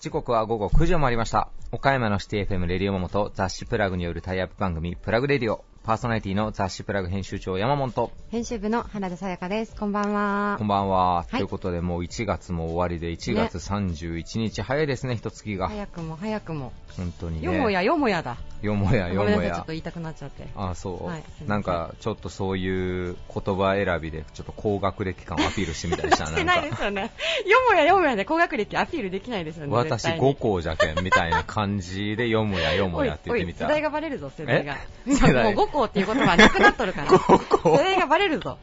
時刻は午後9時を回りました。岡山のシティ FM レディオモモと雑誌プラグによるタイアップ番組プラグレディオ。パーソナリティの雑誌プラグ編集長山本と、編集部の原田さやかです。こんばんは。こんばんは。いということでもう1月も終わりで1月31日、早いですね、一月が。早くも早くも。本当にね。よもやよもやだ。よもやよもごめんなさい、ちょっやと。言いたくなっちゃって。あそう、はいなんかちょっとそういう言葉選びでちょっと高学歴感をアピールしてみたりした してないですよね。よもやよもやで高学歴アピールできないですよね。私絶対に五校じゃけんみたいな感じでよもやよもやって言ってみた 世代がバレるぞ、世代が。え？世代 もう五校っていう言葉なくなっとるから。五校世代がバレるぞ。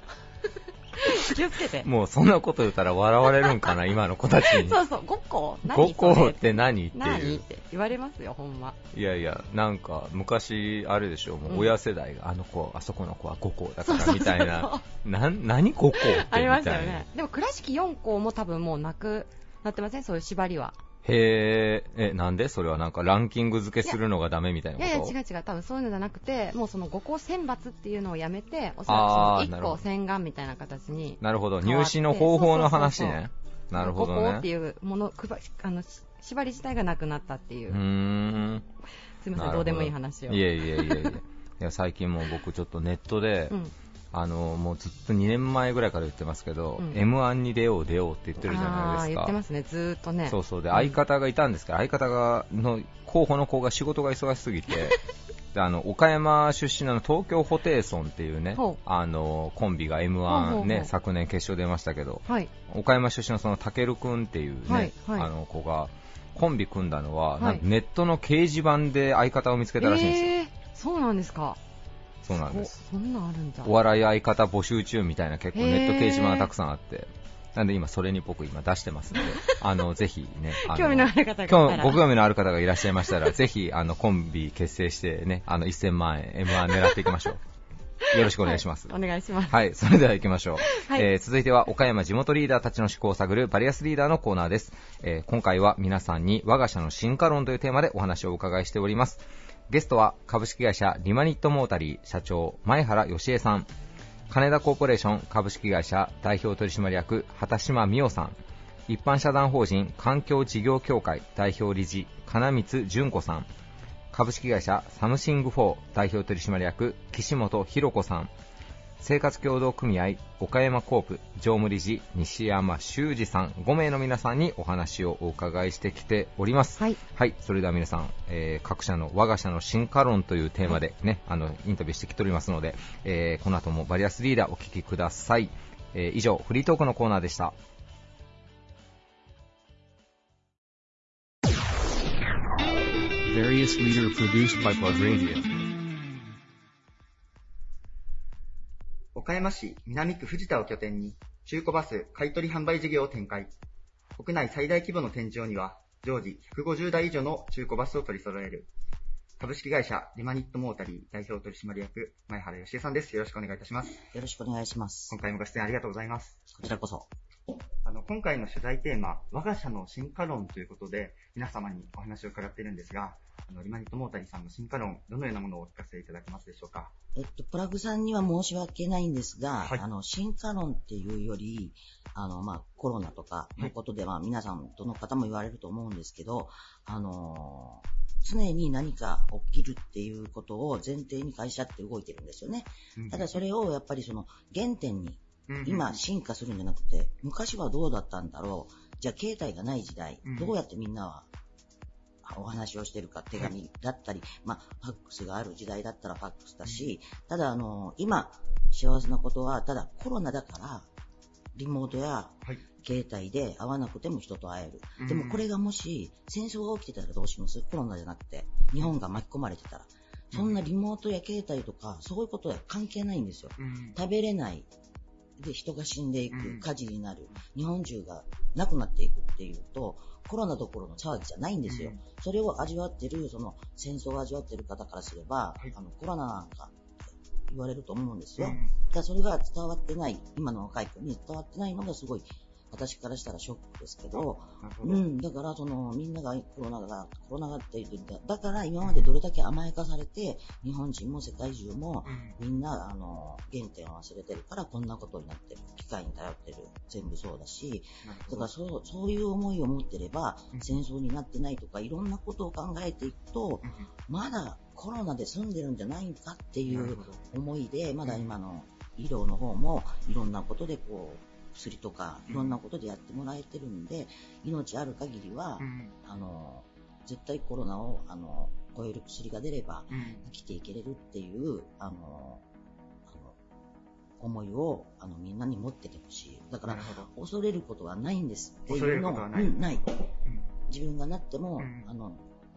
気をつけて。もうそんなこと言ったら笑われるんかな今の子たちにそうそう、五校五何それ？校って何って何って言われますよ、ほんま。いやいやなんか昔あれでしょもう親世代が、あの子あそこの子は五校だからみたいななん何五校ってみたいなありましたよね。でも倉敷4校も多分もうなくなってません？そういう縛りは。へええなんで？それはなんかランキング付けするのがダメみたいいなこと？やいや違う違う、多分そういうのじゃなくて、もうその5校選抜っていうのをやめて、おそらくその1あーなるほど。校洗顔みたいな形に、なるほど。入試の方法の話ね。なるほど5校ってねいうもの、くばあのし縛り自体がなくなったっていう。う、ーん。すみません、どうでもいい話を。いえいえいえいえ。いや最近もう僕ちょっとネットで、うん、あのもうずっと2年前ぐらいから言ってますけど、うん。m 1に出よう出ようって言ってるじゃないですか。言ってますね、ずーっとね。そうそう。でうん相方がいたんですけど、相方がの候補の子が仕事が忙しすぎて であの岡山出身の東京ホテイソンっていうねあのコンビが m ほうほうほ1ねう昨年決勝出ましたけどはい。岡山出身のそのたけるくんっていうね、はいはい。あの子がコンビ組んだのは、ネットの掲示板で相方を見つけたらしいんですよ、えー、そうなんですか。そうなんですおそんなんあるんだ。お笑い相方募集中みたいな結構ネット掲示板がたくさんあって、なんで今それに僕今出してますんで、あの、ぜひね、あの興味のある方がご興味のある方がいらっしゃいましたら、ぜひあのコンビ結成してね、あの1000万円 M1 狙っていきましょう。よろしくお願いします。お願いします。はい、それでは行きましょう。はいえー続いては岡山地元リーダーたちの思考を探るバリアスリーダーのコーナーです。えー今回は皆さんに我が社の進化論というテーマでお話をお伺いしております。ゲストは株式会社リマニットモータリー社長前原義恵さん、金田コーポレーション株式会社代表取締役畑島美代さん、一般社団法人環境事業協会代表理事金光純子さん、株式会社サムシング4代表取締役岸本博子さん。生活協同組合岡山コープ常務理事西山修二さん5名の皆さんにお話をお伺いしてきております。はい。はい。それでは皆さん、えー各社の我が社の進化論というテーマでね、あのインタビューしてきておりますので、えーこの後もバリアスリーダーお聞きください、えー以上フリートークのコーナーでした。Various leader produced by Plug Radio. 岡山市南区藤田を拠点に中古バス買取販売事業を展開。国内最大規模の展示場には常時150台以上の中古バスを取り揃える。株式会社リマニットモータリー代表取締役前原義恵さんです。よろしくお願いいたします。よろしくお願いします今。回もご出演ありがとうございます。こちらこそ。あの、今回の取材テーマ、我が社の進化論ということで、皆様にお話を伺っているんですが、あの、リマニットモータリーさんの進化論、どのようなものをお聞かせいただけますでしょうか？えっと、プラグさんには申し訳ないんですが、はい。あの、進化論っていうより、あの、まあ、コロナとかのことで、まあ、皆さん、どの方も言われると思うんですけど、あのー常に何か起きるっていうことを前提に会社って動いてるんですよね。ただそれをやっぱりその原点にうん今進化するんじゃなくて、昔はどうだったんだろう。じゃあ携帯がない時代うん、どうやってみんなはお話をしてるか、手紙だったり、まあ、ファックスがある時代だったらファックスだし、ただあの、今、幸せなことは、ただコロナだから、リモートやはい。携帯で会わなくても人と会える。うんでもこれがもし戦争が起きてたらどうします？コロナじゃなくて、日本が巻き込まれてたら。そんなリモートや携帯とか、そういうことは関係ないんですよ。うん食べれない。で、人が死んでいうん。く、火事になる、日本中がなくなっていくっていうと、コロナどころの騒ぎじゃないんですよ。うん。それを味わってる、その戦争を味わってる方からすれば、はい。あのコロナなんか言われると思うんですよ。うん。だからそれが伝わってない、今の若い子に伝わってないのがすごい私からしたらショックですけど。うん、だからそのみんながコロナが、コロナがって言ってた、だ。から今までどれだけ甘やかされて、日本人も世界中もうん。みんなあの原点を忘れてるからこんなことになってる。機械に頼ってる。全部そうだし、だからそうそういう思いを持ってればうん。戦争になってないとかいろんなことを考えていくと、うん。まだコロナで済んでるんじゃないかっていう思いで、まだ今の医療の方もいろんなことでこう、薬とかいろんなことでやってもらえてるんで、命ある限りは、うんあの、絶対コロナを、あの、超える薬が出ればうん生きていけれるっていう、あの、思いを、あの、みんなに持っててほしい。だから。恐れることはないんですっていうのないうん、ない。うん自分がなっても、うんあの、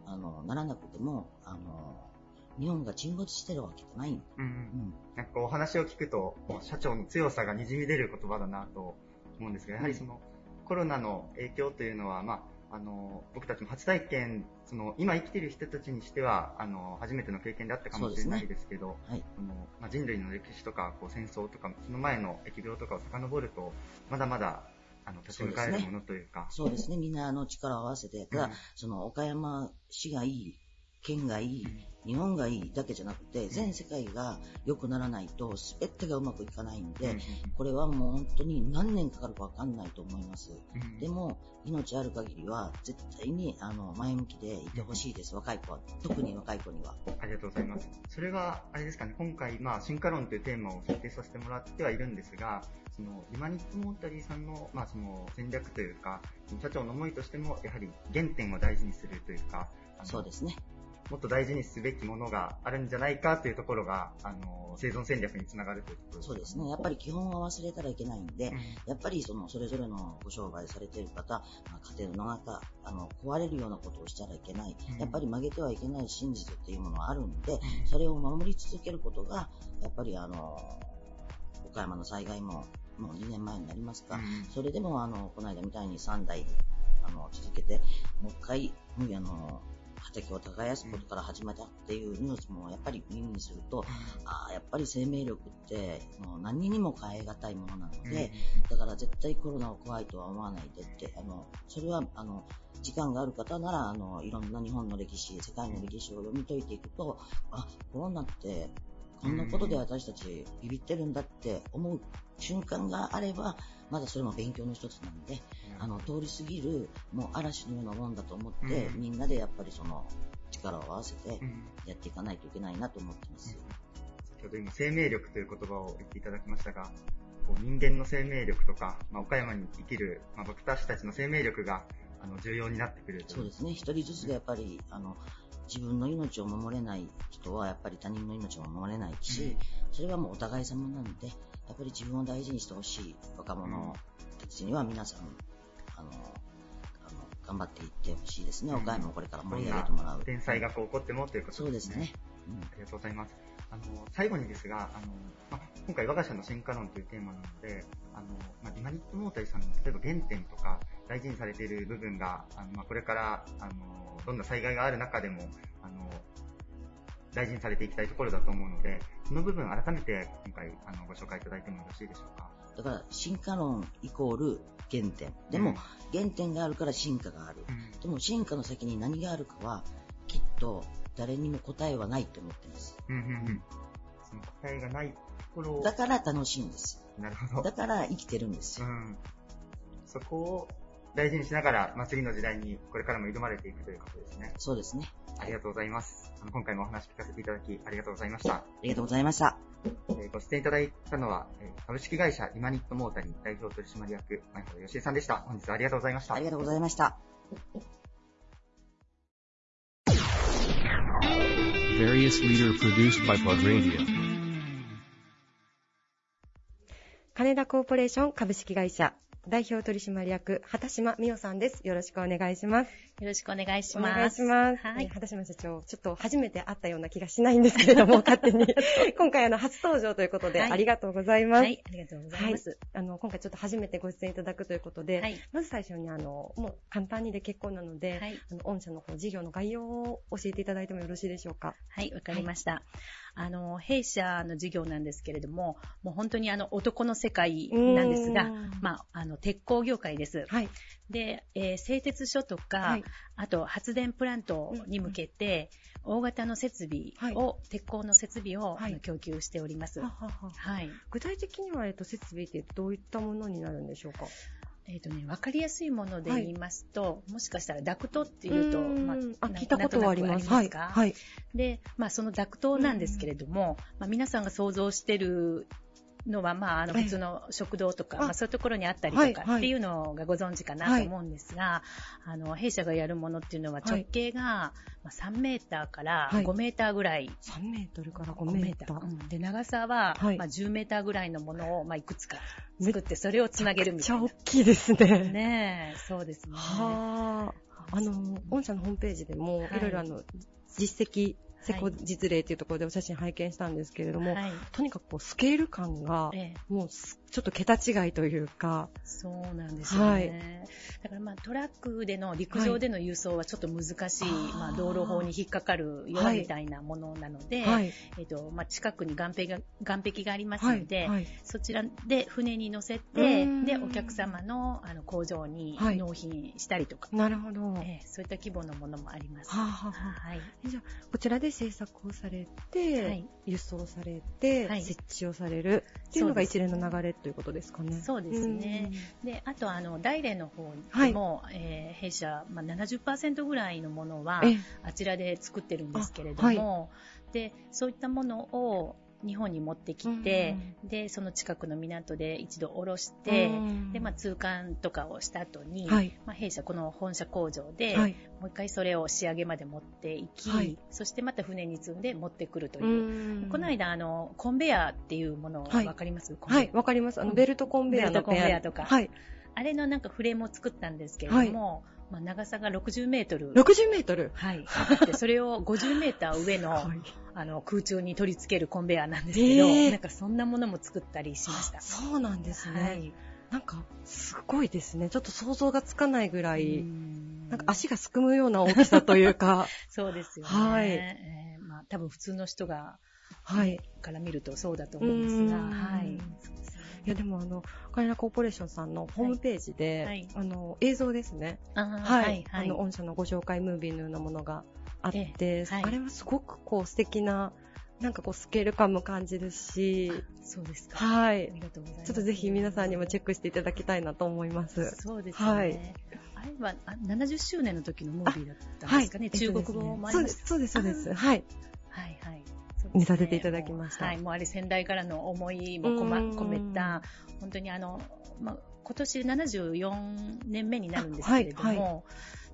あの、ならなくても、あの、日本が沈没してるわけじゃない。うんうん。なんかお話を聞くと、社長の強さがにじみ出る言葉だなと思うんですが、やはりそのコロナの影響というのは、まあ、あの僕たちも初体験、その今生きている人たちにしてはあの初めての経験であったかもしれないですけど、はい。あのまあ、人類の歴史とかこう戦争とかその前の疫病とかを遡るとまだまだあの立ち向かえるものというか。そうですね。みんなあの力を合わせて、ただ、その岡山市がいい、県がいい、日本がいいだけじゃなくて、全世界が良くならないと、全てがうまくいかないんうんで、これはもう本当に何年かかるかわかんないと思います。うんでも、命ある限りは、絶対にあの前向きでいてほしいです、若い子は。特に若い子には。ありがとうございます。それは、あれですかね、今回、まあ、進化論というテーマを設定させてもらってはいるんですが、その、リマニットモータリーさんの、まあ、その、戦略というか、社長の思いとしても、やはり原点を大事にするというか、そうですね。もっと大事にすべきものがあるんじゃないかというところが、あの、生存戦略につながるというところそうですね。やっぱり基本は忘れたらいけないんで、うん。やっぱりその、それぞれのご商売されている方、まあ家庭の中、あの、壊れるようなことをしたらいけない。うん。やっぱり曲げてはいけない真実っていうものはあるんで、それを守り続けることが、やっぱりあの、岡山の災害も、もう2年前になりますか、うん。それでもあの、この間みたいに3代、あの、続けて、もう一回、あの、畑を耕すことから始めたっていうニュースもやっぱり耳にすると、ああ、やっぱり生命力ってもう何にも変え難いものなので、だから絶対コロナを怖いとは思わないでって、あの、それは、あの、時間がある方なら、あの、いろんな日本の歴史、世界の歴史を読み解いていくと、あ、コロナって、こん。なことで私たちビビってるんだって思う瞬間があれば、まだそれも勉強の一つなんで、あの、通り過ぎる、もう嵐のようなもんだと思って、うん。みんなでやっぱりその、力を合わせてうん。やっていかないといけないなと思ってます。先ほど今、生命力という言葉を言っていただきましたが、こう人間の生命力とか、まあ、岡山に生きる、まあ、僕たちたちの生命力があの重要になってくるそうですね。一人ずつがやっぱり、あの、自分の命を守れない人は、やっぱり他人の命を守れないし、それはもうお互い様なんで、やっぱり自分を大事にしてほしい若者たちには皆さん、あの、あの頑張っていってほしいですね。うん岡山もこれから盛り上げなてもらう。天才がこう起こってもということそうですね。うんありがとうございます。あの、最後にですが、あの、まあ、今回我が社の進化論というテーマなので、あの、まあ、リマニットモータリさんの例えば原点とか大事にされている部分が、あの、まあ、これから、あの、どんな災害がある中でも、あの、大事にされていきたいところだと思うので、その部分改めて今回、あの、ご紹介いただいてもよろしいでしょうか？だから、進化論イコール原点。でも、原点があるから進化がある。うんでも、進化の先に何があるかは、きっと誰にも答えはないと思ってます。うんうんうん。その答えがないところを、だから楽しいんです。なるほど。だから生きてるんですよ。うん。そこを大事にしながら、まあ、次の時代にこれからも挑まれていくということですね。そうですね。ありがとうございます。あの今回もお話聞かせていただきありがとうございました。ありがとうございました。えーご出演いただいたのは、えー株式会社リマニットモータリー代表取締役、前原義恵さんでした。本日はありがとうございました。ありがとうございました。Various leader produced by Plug Radio. 金田コーポレーション株式会社代表取締役、畑島美代さんです。よろしくお願いします。よろしくお願いしおます。願いします。はいえー。畑島社長、ちょっと初めて会ったような気がしないんですけれども、勝手に。今回、あの、初登場ということで、はいありがとうございます。はい、ありがとうございます。あの、今回ちょっと初めてご出演いただくということで、はい。まず最初に、あの、もう簡単にで結構なので、はい。あの、御社の方、事業の概要を教えていただいてもよろしいでしょうか？はい、わかりました。あの、弊社の事業なんですけれども、もう本当にあの、男の世界なんですがうん、まあ、あの、鉄鋼業界です。はい。で、えー製鉄所とか、はいあと発電プラントに向けて、大型の設備を、鉄鋼の設備を、はい供給しております。ははははい。具体的には、えっと、設備ってどういったものになるんでしょうか？えっ、とね、わかりやすいもので言いますと、もしかしたらダクトっていうと、まあ、な聞いたことはあります。はい。はい。で、まあ、そのダクトなんですけれども、まあ、皆さんが想像してるのは、まあ、あのええ。普通の食堂とか、あまあ、そういうところにあったりとかっていうのがご存知かなと思うんですが、あの弊社がやるものっていうのははい。直径が、まあ、3メーターからはい。5メーターぐらい。3メートルから5 5メーター。うん。で長さは、はい。まあ、10メーターぐらいのものを、まあ、いくつか作ってそれをつなげるみたいな。めっちゃ大きいですね。ねえそうですね。はあ。あの、御社のホームページでも、はい。いろいろあの、実績、施工実例というところでお写真拝見したんですけれども、はい。とにかくこうスケール感が、ええ。もうすちょっと桁違いというか、そうなんですよね。はいだからまあトラックでの陸上での輸送はちょっと難しい、はいまあ道路法に引っかかるよはいみたいなものなので、はい。えっとまあ近くに岸壁が岸壁がありますはい。ので、はい。そちらで船に乗せうてん、でお客様のあの工場にはい納品したりとか、なるほど。ええそういった規模のものもあります。はあ、はあはい。じゃあ、こちらで制作をされて、はい輸送されて、はい設置をされるっていうのが一連の流れということですかね。そうですね。で、あと、あの、大連の方はい。でも、えー弊社、まあ、70%ぐらいのものはあちらで作ってるんですけれどあも、で、そういったものを日本に持ってきて、で、その近くの港で一度下ろして、うんで、まあ、通関とかをした後に、はい。まあ、弊社この本社工場で、はい。もう一回それを仕上げまで持っていき、はい。そしてまた船に積んで持ってくるという。う。ん。この間、あの、コンベヤーっていうものをはい。わかります、はい、わかります。あの、うん。ベルトコンベヤーのベルトコンベヤーとか。はい。あれのなんかフレームを作ったんですけれども、まあ、長さが60メートル。60メートル？はい。でそれを50メーター上の、はいあの、空中に取り付けるコンベヤーなんですけど、へーなんかそんなものも作ったりしました。そうなんですね。はい。なんか、すごいですね。ちょっと想像がつかないぐらい、うんなんか足がすくむような大きさというか、そうですよね。はいえーまあ、多分普通の人が、はい。から見るとそうだと思うんですが、うんはい。いや、でもあの、カイナコーポレーションさんのホームページで、はいあの、映像ですね。はい。あの、御社のご紹介ムービーのようなものがあって、あれはすごくこう素敵な、なんかこうスケール感も感じるし、そうですか。はいあ。りがとうございます。ちょっとぜひ皆さんにもチェックしていただきたいなと思います。そうですね。はいあれはあ70周年の時のムービーだったんですかね。中国語もありま。そうです、そうです、そうです。あはい。はいはい。そうですね。見させていただきました。はい、もうあれ先代からの思いもこまうん。込めた、本当にあの、まあ、今年74年目になるんですけれども、あはいは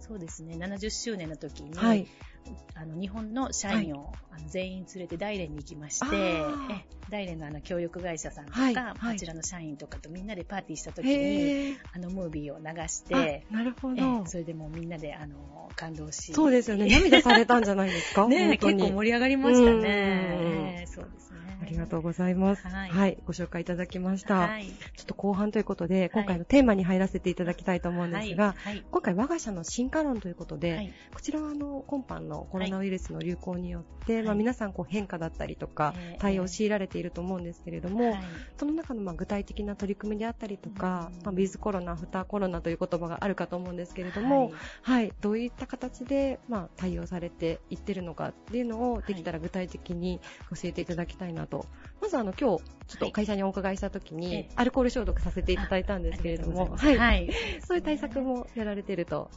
そうですね、70周年の時に、はい。あの日本の社員を、あの全員連れて大連に行きまして、大連のあの教育会社さんとか、こちらの社員とかとみんなでパーティーした時に。あのムービーを流して、あなるほえど。それでもうみんなであの感動し、そうですよね。涙されたんじゃないですかね本当に結構盛り上がりましたうんね。えーそうですね。ありがとうございます。ははいい。ご紹介いただきました。はい。ちょっと後半ということで、今回のテーマに入らせていただきたいと思うんですが、はい。はい今回我が社の進化論ということで、はいこちらはあの今般のコロナウイルスの流行によって、はいまあ、皆さんこう変化だったりとか、えー対応を強いられていると思うんですけれども、はいその中のまあ具体的な取り組みであったりとか、うんまあ、ウィズコロナ、アフターコロナという言葉があるかと思うんですけれども、はい、どういった形で、まあ、対応されていってるのかっていうのを、できたら具体的に教えていただきたいなと。まずあの、今日、ちょっと会社にお伺いしたときに、ええアルコール消毒させていただいたんですけれども。はい。そういう対策もやられてると。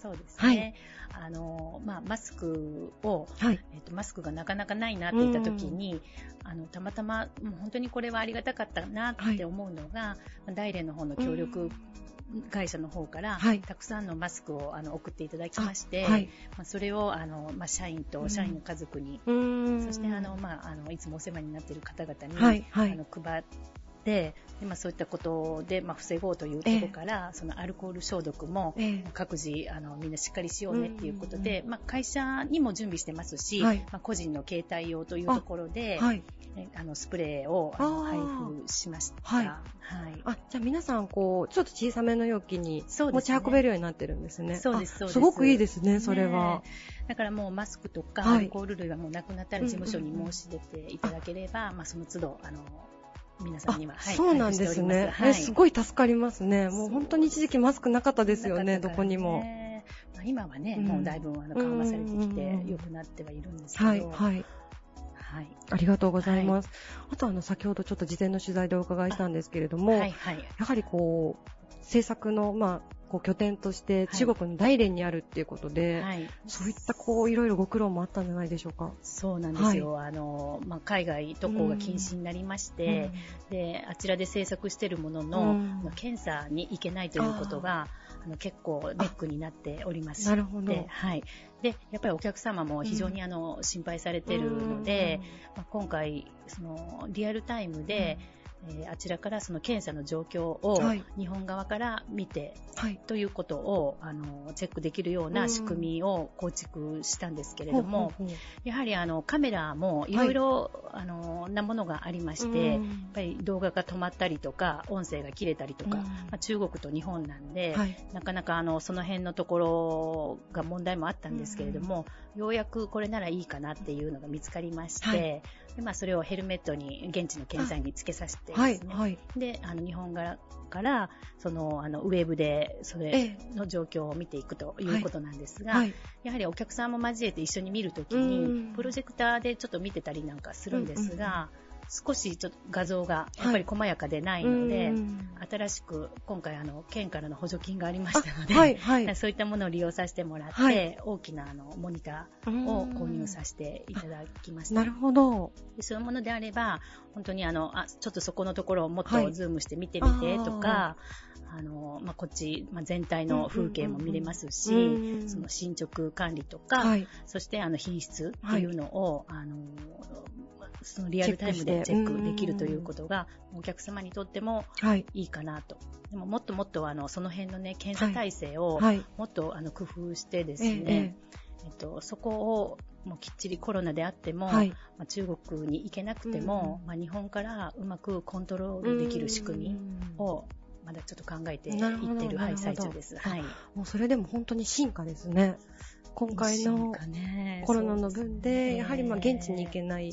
そうですはいね。あの、まあ、マスクを、はい。えっと、マスクがなかなかないなって言った時に、あの、たまたま、もう本当にこれはありがたかったなって思うのが、大連の方の協力会社の方から、はいたくさんのマスクをあの送っていただきまして、はい。まあ、それをあの、まあ、社員と社員の家族に、うーん。そしてあの、まあ、あのいつもお世話になっている方々に、はい、はい。あの配っで、でまあ、そういったことで、まあ、防ごうというところから、そのアルコール消毒もええ。各自あのみんなしっかりしようねっていうことうんで、まあ、会社にも準備してますし、はい。まあ、個人の携帯用というところで、はい。えあのスプレーをあのあ配ー布しました。はい。はい。あ、じゃあ皆さん、こう、ちょっと小さめの容器に持ち運べるようになってるんですね。あそうですそうです。すごくいいですね、それは。ね。だからもうマスクとかはい。アルコール類はもうなくなったら事務所に申し出ていただければ、まあ、その都度あの皆さあんには、はい、そうなんですね。はいえすごい助かりますね。もう本当に一時期マスクなかったですよね、なかったからどこにも。今はね、うんもうだいぶあの緩和されてきてうん良くなってはいるんですけど、はい、はい。はいありがとうございます。あとあの、先ほどちょっと事前の取材でお伺いしたんですけれども、はいはいやはりこう、政策の、まあ、こう拠点としてはい。中国の大連にあるっていうことで、はい、そういったこう、いろいろご苦労もあったんじゃないでしょうか？そうなんですよ、あのまあ、海外渡航が禁止になりまして、であちらで制作しているものの、うん。検査に行けないということがあ。の結構ネックになっておりましてなるほど。はい、でやっぱりお客様も非常にあの、心配されているので、まあ、今回そのリアルタイムで、えーあちらからその検査の状況をはい。日本側から見てうん、はい。ということをあのチェックできるような仕組みを構築したんですけれども、ほうほうほう。やはりあのカメラもい。ろいろなものがありまして、やっうんぱり動画が止まったりとか音声が切れたりとか、うん。まあ、中国と日本なんで、はい。なかなかあのその辺のところが問題もあったんですけれども、ようやくこれならいいかなっていうのが見つかりまして、はいでまあ、それをヘルメットに現地の検査員につけさせてですね、はい。はい。であの日本側からそのあのウェブでそれえの状況を見ていくということなんですが、はい。やはりお客さんも交えて一緒に見るときうんにプロジェクターでちょっと見てたりなんかするんですが、少しちょっと画像がやっぱり細やかでないので、うん新しく今回あの県からの補助金がありましたので、はい。はい。そういったものを利用させてもらって、はい大きなあのモニターを購入させていただきました。なるほど。でそういうものであれば、本当にあの、あ、ちょっとそこのところをもっはいとズームして見てみてとか、あの、まあ、こっち、まあ、全体の風景も見れますし、うんその進捗管理とか、はい。そしてあの品質っていうのを、あの、そのリアルタイムでチェックできるということが、お客様にとってもはい。いいかなと。でももっともっとあの、その辺のね、検査体制を、はい。もっとあの工夫してですええね、えっと、そこをもうきっちりコロナであっても、はい。まあ、中国に行けなくても、うんまあ、日本からうまくコントロールできる仕組みをまだちょっと考えていってなるはい、最中です。はい。もうそれでも本当に進化ですね。今回のコロナの分で、やはりまあ現地に行けない。や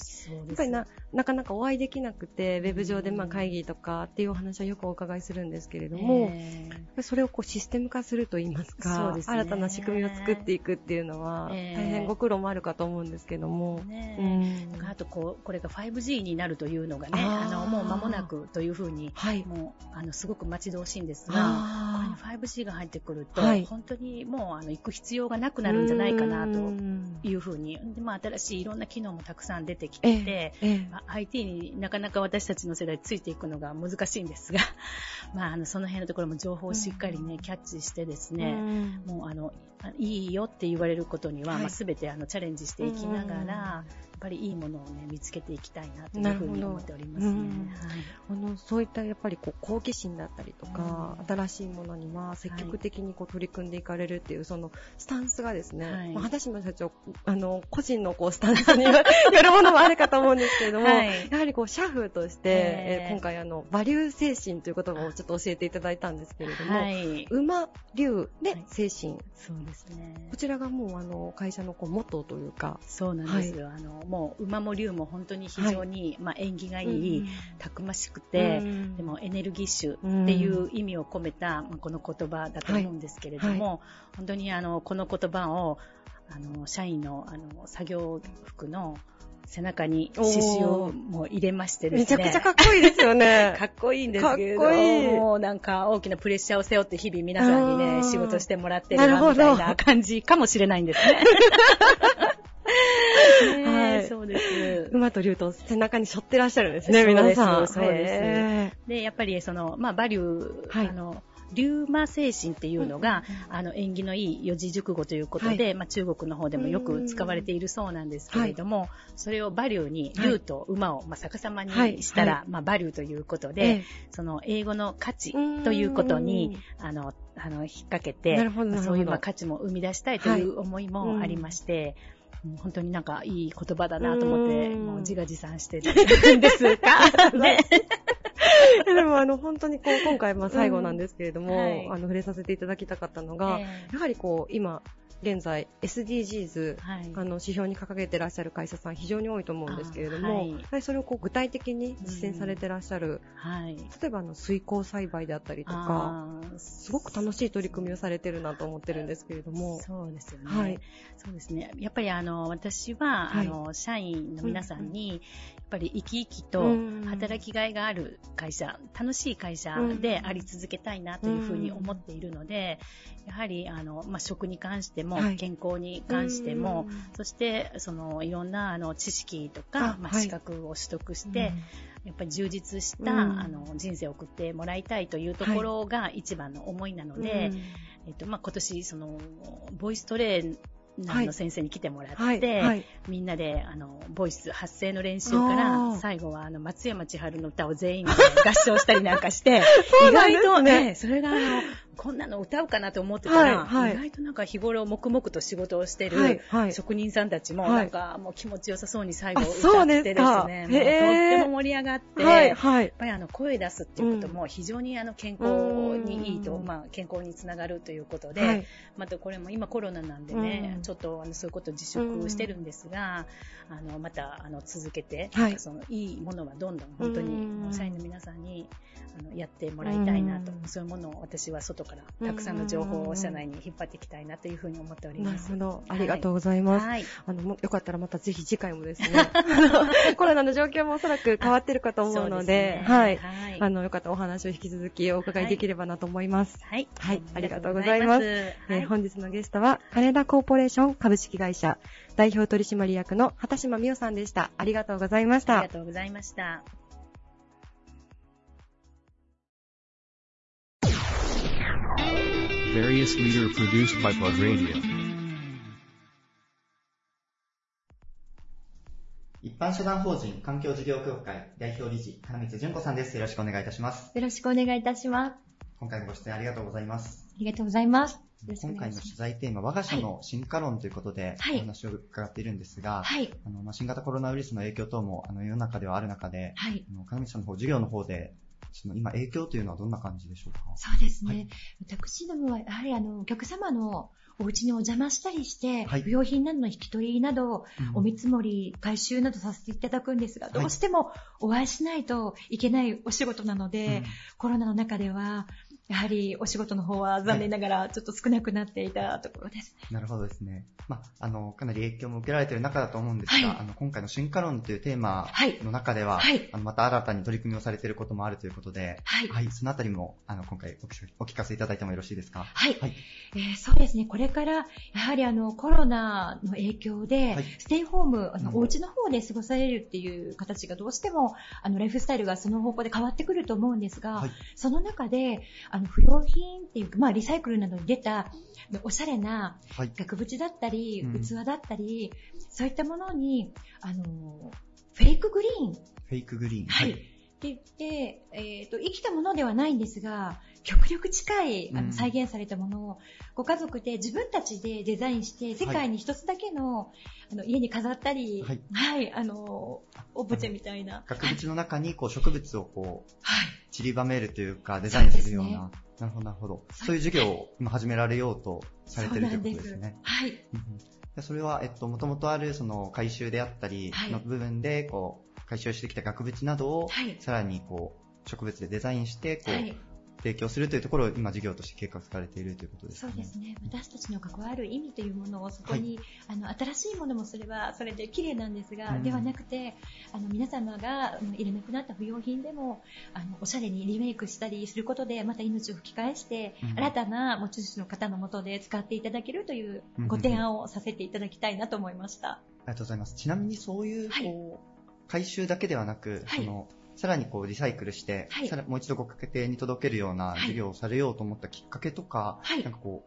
っぱりな、なかなかお会いできなくて、ウェブ上でまあ会議とかっていうお話はよくお伺いするんですけれども、えそれをこうシステム化するといいますか、新たな仕組みを作っていくっていうのは、ええ。大変ご苦労もあるかと思うんですけども。あとこう、これが 5G になるというのがね、あのもう間もなくというふうに、はい。もうあのすごく待ち遠しいんですが、あこれに 5G が入ってくると、はい。本当にもうあの行く必要がなくなるんじゃないかなとうん。いうふうに、でまあ、新しいいろんな機能もたくさん出てきえてて、ええまあ IT になかなか私たちの世代ついていくのが難しいんですが、まあ、あのその辺のところも情報をしっかりね、キャッチしてですえね、うん。もうあのあいいよって言われることには、はい。まあ、全てあのチャレンジしていきながうんら、やっぱりいいものをね見つけていきたいなというふうに思っておりますね。うんはい。あのそういったやっぱりこう好奇心だったりとか、うん。新しいものには積極的にこう取り組んでいかれるっていうそのスタンスがですね、はい。まあ、畑島社長あの個人のこうスタンスによるものもあるかと思うんですけれども、はい。やはりこう社風として、えー。えー今回あのバリュー精神という言葉をちょっと教えていただいたんですけれども、はい、馬流ではい。精神、ですね。こちらがもうあの会社のこうモットーというか、そうなんですよ。あのもう馬も竜も本当に非常に、まあ縁起がいい、たくましくて、うんでもエネルギッシュっていう意味を込めた、まあ、この言葉だと思うんですけれども、本当にあのこの言葉をあの社員のあの作業服の背中に刺繍をもう入れましてですね。めちゃくちゃかっこいいですよね。かっこいいんですけれどかっこいいもうなんか大きなプレッシャーを背負って日々皆さんにね、うん仕事してもらってるなるほどなみたいな感じかもしれないんですね。ねはいそうです。馬と竜と背中に背負ってらっしゃるんですね、皆さん。そうですへで、やっぱりその、まあ、バリュー、はいあの、龍馬精神っていうのが、あの縁起のいい四字熟語ということで、はい。まあ、中国の方でもよく使われているそうなんですけれども、それを馬竜に竜と馬を、まあ、逆さまにしたら、はい。はまあ、馬竜ということで、ええ。その英語の価値ということにあのあの引っ掛けてなるほどなるほど。そういうまあ価値も生み出したいという思いもありまして。本当になんかいい言葉だなと思って、うん。もう自画自賛してるんですか。ね。でもあの本当にこう今回まあ最後なんですけれども、うんはい。あの触れさせていただきたかったのが、え。やはりこう今現在 SDGs えはい。あの指標に掲げてらっしゃる会社さん非常に多いと思うんですけれども、あはい。それをこう具体的に実践されてらっしゃる、はい。例えばあの水耕栽培であったりとか、すごく楽しい取り組みをされてるなと思ってるんですけれども、そうですよね。はい。そうですね。やっぱりあの私は、はい。あの社員の皆さんに、やっぱり生き生きとうん働きがいがある会社、楽しい会社であり続けたいなというふうに思っているので、やはりあのまあ食に関しても、はい。健康に関しても、うんそしてそのいろんなあの知識とあか、まあ、はい。資格を取得して、やっぱり充実した、うん。あの人生を送ってもらいたいというところが一番の思いなので、えっとまあ、今年そのボイストレーナーの先生に来てもらって、はいはい。みんなであのボイス発声の練習から最後はあの松山千春の歌を全員で合唱したりなんかして 意外とねそれがあのこんなの歌うかなと思ってたら、はいはい。意外となんか日頃黙々と仕事をしてる、職人さんたちもはい。なんかもう気持ちよさそうに最後あ歌ってですか。ね、もうとっても盛り上がって、はいはい。やっぱりあの声出すっていうことも非常にあの健康にいいと、うん。まあ、健康につながるということで、はい。またこれも今コロナなんでね、うん。ちょっとあのそういうこと自粛してるんですが、あのまたあの続けて、はい。そのいいものはどんどん本当に社員の皆さんにあのやってもらいたいなと、うん。そういうものを私は外からたくさんの情報を社内に引っ張っていきたいなというふうに思っております。なるほど。ありがとうございます。はいあの、もよかったらまたぜひ次回もですね、コロナの状況もおそらく変わってるかと思うので、そうすねはい。はいあの、よかったらお話を引き続きお伺いできればなと思います。はい。はいありがとうございますありがとうございますえー本日のゲストは、金田コーポレーション株式会社代表取締役の畑島美代さんでした。ありがとうございましたありが。とうございました。Various leader produced by Plug Radio. 一般社団法人環境事業協会代表理事、金光純子さんです。よろしくお願いいたします。よろしくお願いいたします。今回もご出演ありがとうございます。ありがとうございます。今回の取。材テーマ、我が社の進化論ということで、はいお話を伺っているんですが、はい。あのまあ、新型コロナウイルスの影響等もあの世の中ではある中で、はい。あの金光さんの方、授業の方で、その今影響というのはどんな感じでしょうか？そうですね。はい。私どもは、やはりあの、お客様のお家にお邪魔したりして、はい。不用品などの引き取りなど、うん。お見積もり、回収などさせていただくんですが、どうしてもお会いしないといけないお仕事なので、うん。コロナの中では、やはりお仕事の方は残念ながらちょっと少なくなっていたところです。なるほどですね。まあ、あの、かなり影響も受けられている中だと思うんですが、はいあの、今回の進化論というテーマはいの中では、はいあの、また新たに取り組みをされていることもあるということで、はい。はい、そのあたりも、あの、今回お聞かせいただいてもよろしいですか？はい。はいえーそうですね。これから、やはりあの、コロナの影響で、はいステイホーム、あの、うんお家の方で過ごされるっていう形がどうしても、あの、ライフスタイルがその方向で変わってくると思うんですが、はいその中で、あの、不用品っていうか、まあ、リサイクルなどに出た、おしゃれなはい。額縁だったり、うん器だったり、そういったものに、あの、フェイクグリーンフェイクグリーン。はい。って言って、えっ、と、生きたものではないんですが、極力近い、あうんの、再現されたものを、ご家族で自分たちでデザインして、世界に一つだけの、あの、家に飾ったり、はいはい、あの、オブジェみたいな。額縁の中に、こう、植物をこう、はい。散りばめるというか、デザインするような。なるほど、なるほど。そういう授業を今始められようとされてるということですね。はい。それは、えっと、もともとある、その、回収であったりはいの部分で、こう、回収してきた額縁などを、はい。さらに、こう、植物でデザインして、こう、はい。提供するというところを今事業として計画されているということですそね。うですね。私たちの関わる意味というものをそこに、あの、新しいものもすれば、それで綺麗なんですが、うんではなくて、あの、皆様がいらなくなった不要品でも、あの、おしゃれにリメイクしたりすることで、また命を吹き返して、うん新たな持ち主の方のもとで使っていただけるといううんご提案をさせていただきたいなと思いました。ありがとうございます。ちなみにそういう、はいこう、回収だけではなく、はい。その、さらにこうリサイクルして、はい。さらもう一度ご家庭に届けるようなはい。事業をされようと思ったきっかけとか、はい。なんかこ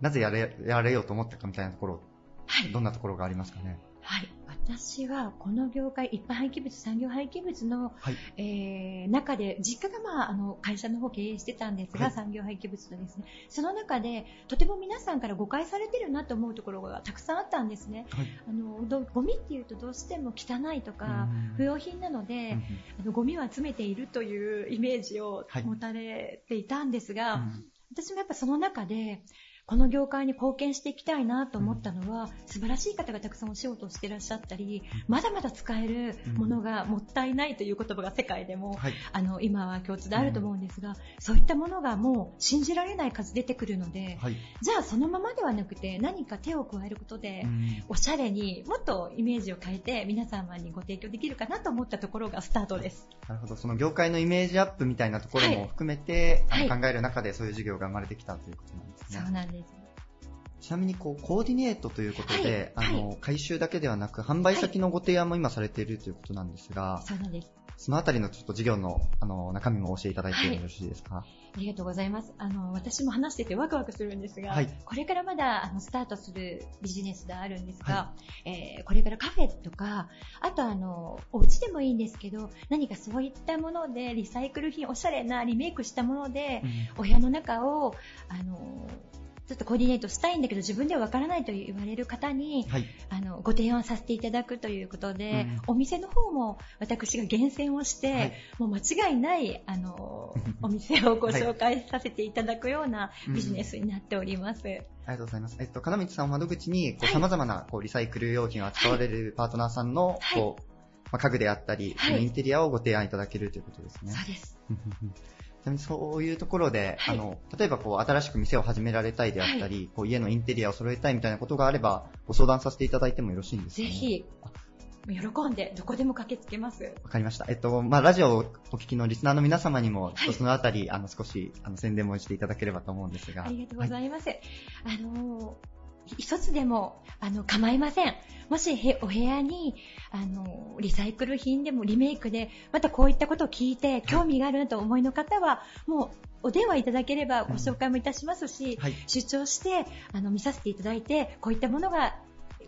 う、なぜやれやれようと思ったかみたいなところ、はい。どんなところがありますかね？はい、私はこの業界、一般廃棄物、産業廃棄物の、はい。えー中で、実家が、まあ、あの会社の方経営してたんですが、はい産業廃棄物のですね、その中で、とても皆さんから誤解されてるなと思うところがたくさんあったんですね。はい。あのどゴミっていうとどうしても汚いとか、うん不要品なので、うんあのゴミを集めているというイメージをはい持たれていたんですが、うん私もやっぱその中で、この業界に貢献していきたいなと思ったのは、素晴らしい方がたくさんお仕事をしてらっしゃったり、まだまだ使えるものがもったいないという言葉が世界でも、はい。あの今は共通であると思うんですが、そういったものがもう信じられない数出てくるので、はい。じゃあそのままではなくて何か手を加えることで、うんおしゃれにもっとイメージを変えて皆様にご提供できるかなと思ったところがスタートです。なるほど。その業界のイメージアップみたいなところも含めて、はい考える中でそういう事業が生まれてきたということなんですね。そうなんです。ちなみにこうコーディネートということで、はいあの回収だけではなく販売先のご提案も今されているということなんですが、そうなんです。そのあたりのちょっと事業のあの中身も教えていただいてよろしいですか？ありがとうございます。あの、私も話しててワクワクするんですが、はいこれからまだあのスタートするビジネスであるんですが、えーこれからカフェとか、あとあの、お家でもいいんですけど、何かそういったもので、リサイクル品、おしゃれなリメイクしたもので、お部屋の中を、あの、ちょっとコーディネートしたいんだけど自分ではわからないと言われる方に、はい。あのご提案させていただくということで、うんお店の方も私が厳選をして、はいもう間違いないあの お店をご紹介させていただくようなビジネスになっております。ありがとうございます。えっと、金光さんを窓口に、こう、はい様々な、こう、リサイクル用品を扱われるパートナーさんの、はいこう、まあ、家具であったり、インテリアをご提案いただけるということですね。そうです。ちなみにそういうところで、はいあの、例えばこう、新しく店を始められたいであったり、こう、家のインテリアを揃えたいみたいなことがあれば、ご相談させていただいてもよろしいんですか、ね、ぜ。ひ喜んでどこでも駆けつけます。わかりました。えっと、まあ、ラジオをお聞きのリスナーの皆様にも、いちょっとそのあたり、あの、少し、あの、宣伝もしていただければと思うんですが。ありがとうございます。あの一つでもあの構いません。もしへお部屋にあのリサイクル品でもリメイクでまたこういったことを聞いて興味があるなとお思いの方はもうお電話いただければご紹介もいたしますし、はい。出張してあの見させていただいてこういったものが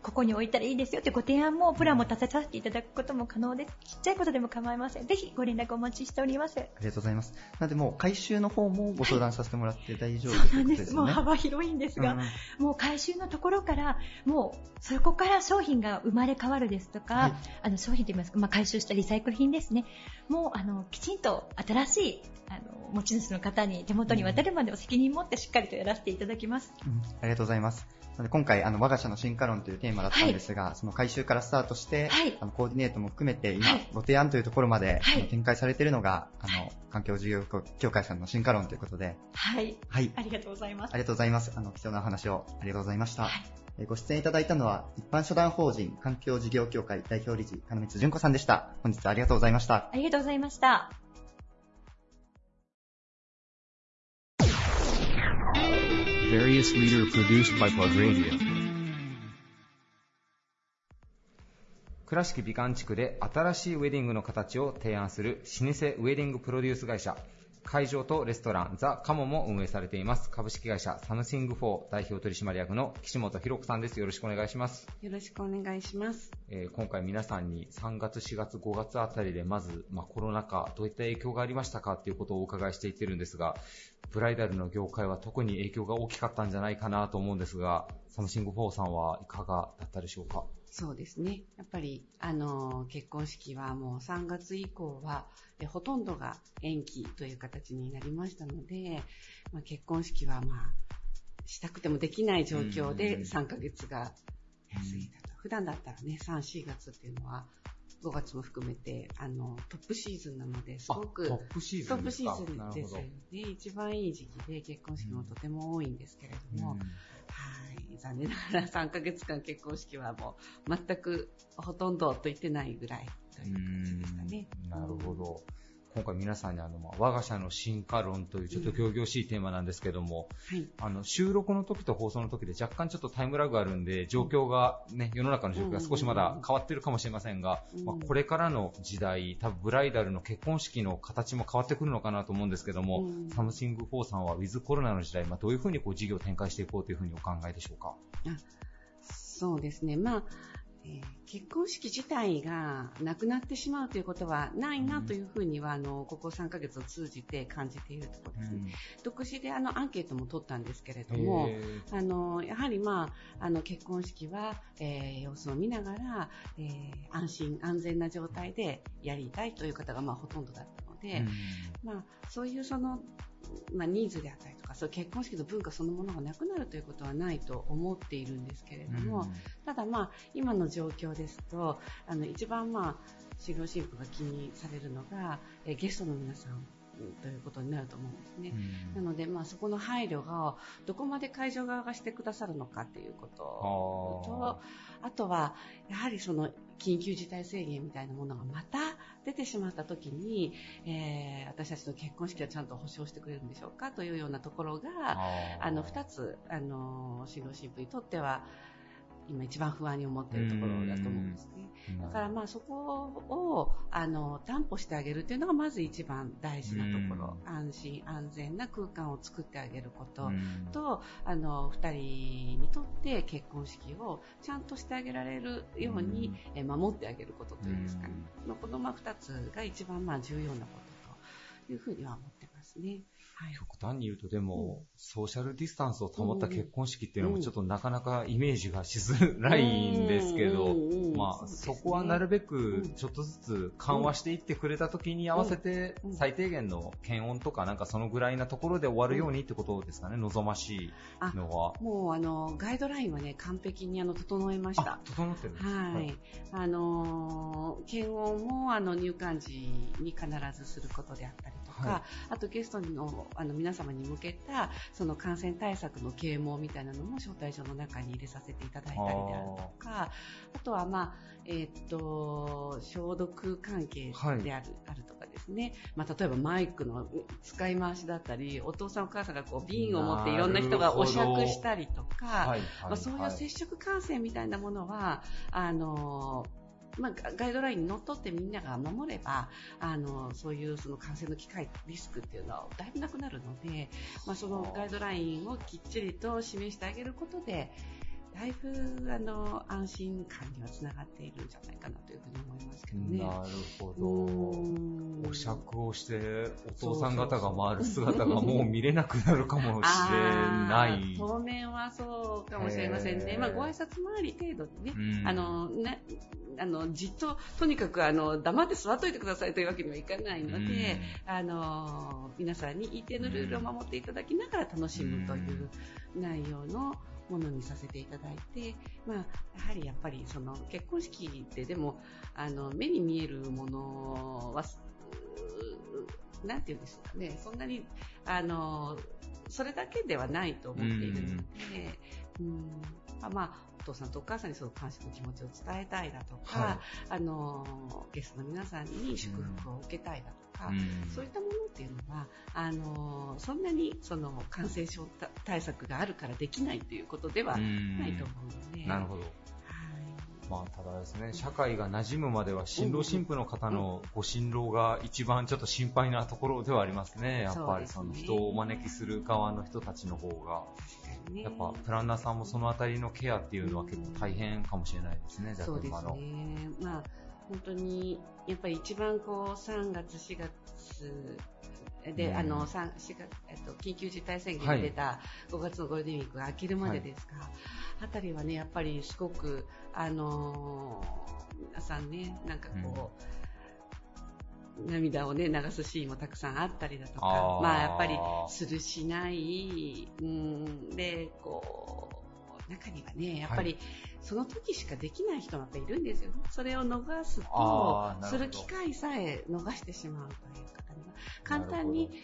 ここに置いたらいいですよというご提案もプランも立てさせていただくことも可能です。ちっちゃいことでも構いません。ぜひご連絡お待ちしております。ありがとうございます。なので、もう、回収の方もご相談させてもらって大丈夫そうとないんです。もう。幅広いんですが、うんもう回収のところから、もうそこから商品が生まれ変わるですとか、はいあの商品といいますか、まあ、回収したリサイクル品ですね、もうあのきちんと新しいあの持ち主の方に手元に渡るまでを責任持ってしっかりとやらせていただきます。うんありがとうございます。今回、あの、我が社の進化論というテーマだったんですが、その回収からスタートして、はいあの、コーディネートも含めて、今、はいご提案というところまで、はい展開されているのが、あの、環境事業協会さんの進化論ということで、はい、はい。ありがとうございます。ありがとうございます。あの、貴重なお話をありがとうございました。はいえーご出演いただいたのは、一般社団法人環境事業協会代表理事、金光純子さんでした。本日はありがとうございました。ありがとうございました。Various leader produced by Plug Radio. 倉敷美観地区で新しいウェディングの形を提案する老舗ウェディングプロデュース会社会場とレストランザ・カモも運営されています株式会社サムシング4代表取締役の岸本博子さんですよろしくお願いします、よろしくお願いします。えー今回皆さんに3月4月5月あたりでまず、まあ、コロナ禍どういった影響がありましたかっていうことをお伺いしていってるんですがブライダルの業界は特に影響が大きかったんじゃないかなと思うんですがサムシング4さんはいかがだったでしょうか？そうですね。やっぱり、あの、結婚式はもう3月以降は、えほとんどが延期という形になりましたので、まあ、結婚式はまあ、したくてもできない状況うんで3ヶ月が過ぎたと。普段だったらね、3、4月っていうのは、5月も含めて、あの、トップシーズンなので、すごく、トップシーズトップンですか？シーズンですよね。一番いい時期で結婚式もとても多いんですけれども、はい、残念ながら 3ヶ月間結婚式はもう全くほとんどと言ってないぐらいという感じですかね。なるほど。今回皆さんにあの、まあ、我が社の進化論というちょっと仰々しいテーマなんですけども、はい。あの、収録の時と放送の時で若干ちょっとタイムラグがあるんで、状況がね、世の中の状況が少しまだ変わってるかもしれませんが、うんまあ、これからの時代、多分ブライダルの結婚式の形も変わってくるのかなと思うんですけども、うんサムシング4さんはウィズコロナの時代、まあ、どういうふうにこう事業を展開していこうというふうにお考えでしょうか？そうですね。まあ、えー結婚式自体がなくなってしまうということはないなというふうには、あの、ここ3ヶ月を通じて感じているところですね。独自であのアンケートも取ったんですけれども、へあのやはり、まあ、あの結婚式は、えー様子を見ながら、えー安心安全な状態でやりたいという方が、まあ、ほとんどだったので、まあ、そういうその、まあ、ニーズであったりとかそう結婚式の文化そのものがなくなるということはないと思っているんですけれども、ただ、まあ、今の状況ですとあの一番、まあ、新郎新婦が気にされるのが、えーゲストの皆さんうんということになると思うんですね。なので、まあ、そこの配慮がどこまで会場側がしてくださるのかということとあとはやはりその緊急事態宣言みたいなものがまた出てしまった時に、えー私たちの結婚式はちゃんと保証してくれるんでしょうかというようなところがあの2つあの新郎新婦にとっては今一番不安に思っているところだと思うんですね。だからまあそこをあの担保してあげるというのがまず一番大事なところ、安心安全な空間を作ってあげること。と、あの2人にとって結婚式をちゃんとしてあげられるように、え守ってあげることというんですかね、まあこのまあ2つが一番まあ重要なことというふうには思ってますね。はい、極端に言うとでも、ソーシャルディスタンスを保った結婚式っていうのもちょっとなかなかイメージがしづらいんですけど、まあそこはなるべくちょっとずつ緩和していってくれた時に合わせて最低限の検温とかなんかそのぐらいなところで終わるようにってことですかね、望ましいのは。もうあのガイドラインはね完璧にあの整えました。整ってるんですはい。あの検温もあの入館時に必ずすることであったりとか、はい。あとゲストのあの皆様に向けたその感染対策の啓蒙みたいなのも招待状の中に入れさせていただいたりであるとか、あとはまあえーっと消毒関係である、あるとかですね。まあ例えばマイクの使い回しだったり、お父さんお母さんがこう瓶を持っていろんな人がお酌したりとか、はいはいまあ、そういう接触感染みたいなものは、あのまあ、ガガイドラインにのっとってみんなが守ればあのそういうその感染の機会リスクっていうのはだいぶなくなるので、まあ、そのガイドラインをきっちりと示してあげることでだいぶあの安心感にはつながっているんじゃないかなというふうに思いますけどね。なるほど。お酌をして、お父さん方が回る姿がもう見れなくなるかもしれない。当面はそうかもしれませんね。まあ、ご挨拶回り程度でね、うんあの、ね、あの、じっと、とにかく、あの、黙って座っといてくださいというわけにはいかないので、あの、皆さんに一定のルールを守っていただきながら楽しむという内容のものにさせていただいて、まあ、やはりやっぱり、その、結婚式ってでも、あの、目に見えるものは、うなんていうんですかね、そんなに、あの、それだけではないと思っているので、うん。まあまあ、お父さんとお母さんにその感謝の気持ちを伝えたいだとか、はい。あの、ゲストの皆さんに祝福を受けたいだとか、うん。そういったものっていうのは、あの、そんなにその感染症対策があるからできないということではないと思うので、なるほど。まあ、ただですね、社会が馴染むまでは、新郎新婦の方のご新郎が一番ちょっと心配なところではありますね。やっぱりその人をお招きする側の人たちの方が。やっぱプランナーさんもそのあたりのケアっていうのは結構大変かもしれないですね、じゃあそうです現場の。ね。まあ、本当に、やっぱり一番こう、3月、4月、で、うん。あの、3、4月、えっと、緊急事態宣言が出た5月のゴールデンウィークが明けるまでですが、あたりはね、やっぱりすごく、あのー皆さんね、なんかこう、涙をね、流すシーンもたくさんあったりだとか、あー。まあやっぱり、するしない、うん、で、こう、中にはね、やっぱり、その時しかできない人もやっぱいるんですよ。ね。それを逃すとする機会さえ逃してしまうという方には、簡単に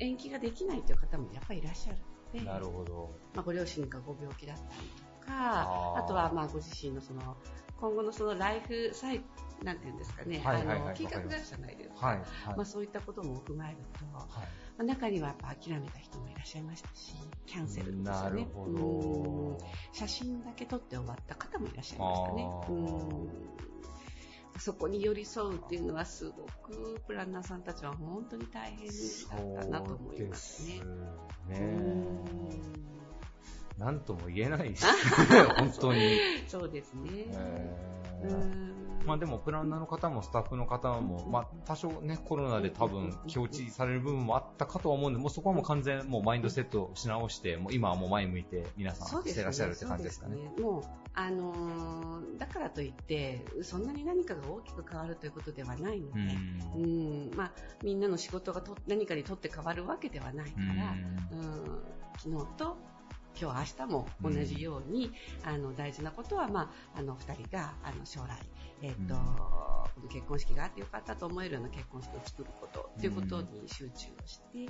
延期ができないという方もやっぱりいらっしゃるので、なるほど。まあ、ご両親がご病気だったりとか、あとはまあご自身のその今後のそのライフサイなんていうんですかね、はいはいはいあの計画わかります。会社ないですか、はいはい。まあ、そういったことも踏まえると、まはい。あ、中にはやっぱ諦めた人もいらっしゃいましたし、キャンセルですよね。なるほうん。ど。写真だけ撮って終わった方もいらっしゃいましたね。うんそこに寄り添うっていうのはすごくプランナーさんたちは本当に大変だったなと思いますね。ね。んなんとも言えないです。本当に。そうですね。えーうんまあでも、プランナーの方もスタッフの方も、まあ多少ね、コロナで多分気落ちされる部分もあったかとは思うんで、もうそこはもう完全もうマインドセットし直して、もう今はもう前向いて皆さんしてらっしゃるって感じですかね。そうね。もう、あのーだからといって、そんなに何かが大きく変わるということではないのうで、ん。うん。まあ、みんなの仕事がと何かにとって変わるわけではないから、うん。昨日と今日明日も同じように、あの大事なことは、まあ、あの2人があの将来、えっとうん。結婚式があってよかったと思えるような結婚式を作ることということに集中をして、うん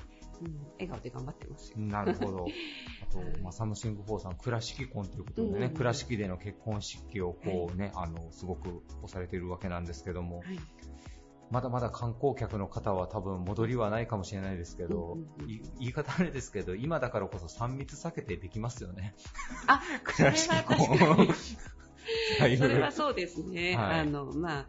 笑顔で頑張ってますよ。なるほど。あと、まあ、サムシング4さん、倉敷婚ということでね、うん。うんうん倉敷での結婚式をこうね、あの、すごく推されているわけなんですけども、はいまだまだ観光客の方は多分戻りはないかもしれないですけど、言い方あれですけど、今だからこそ3密避けてできますよね。あ、それは確かそれはそうですね。はい。あの、まあ、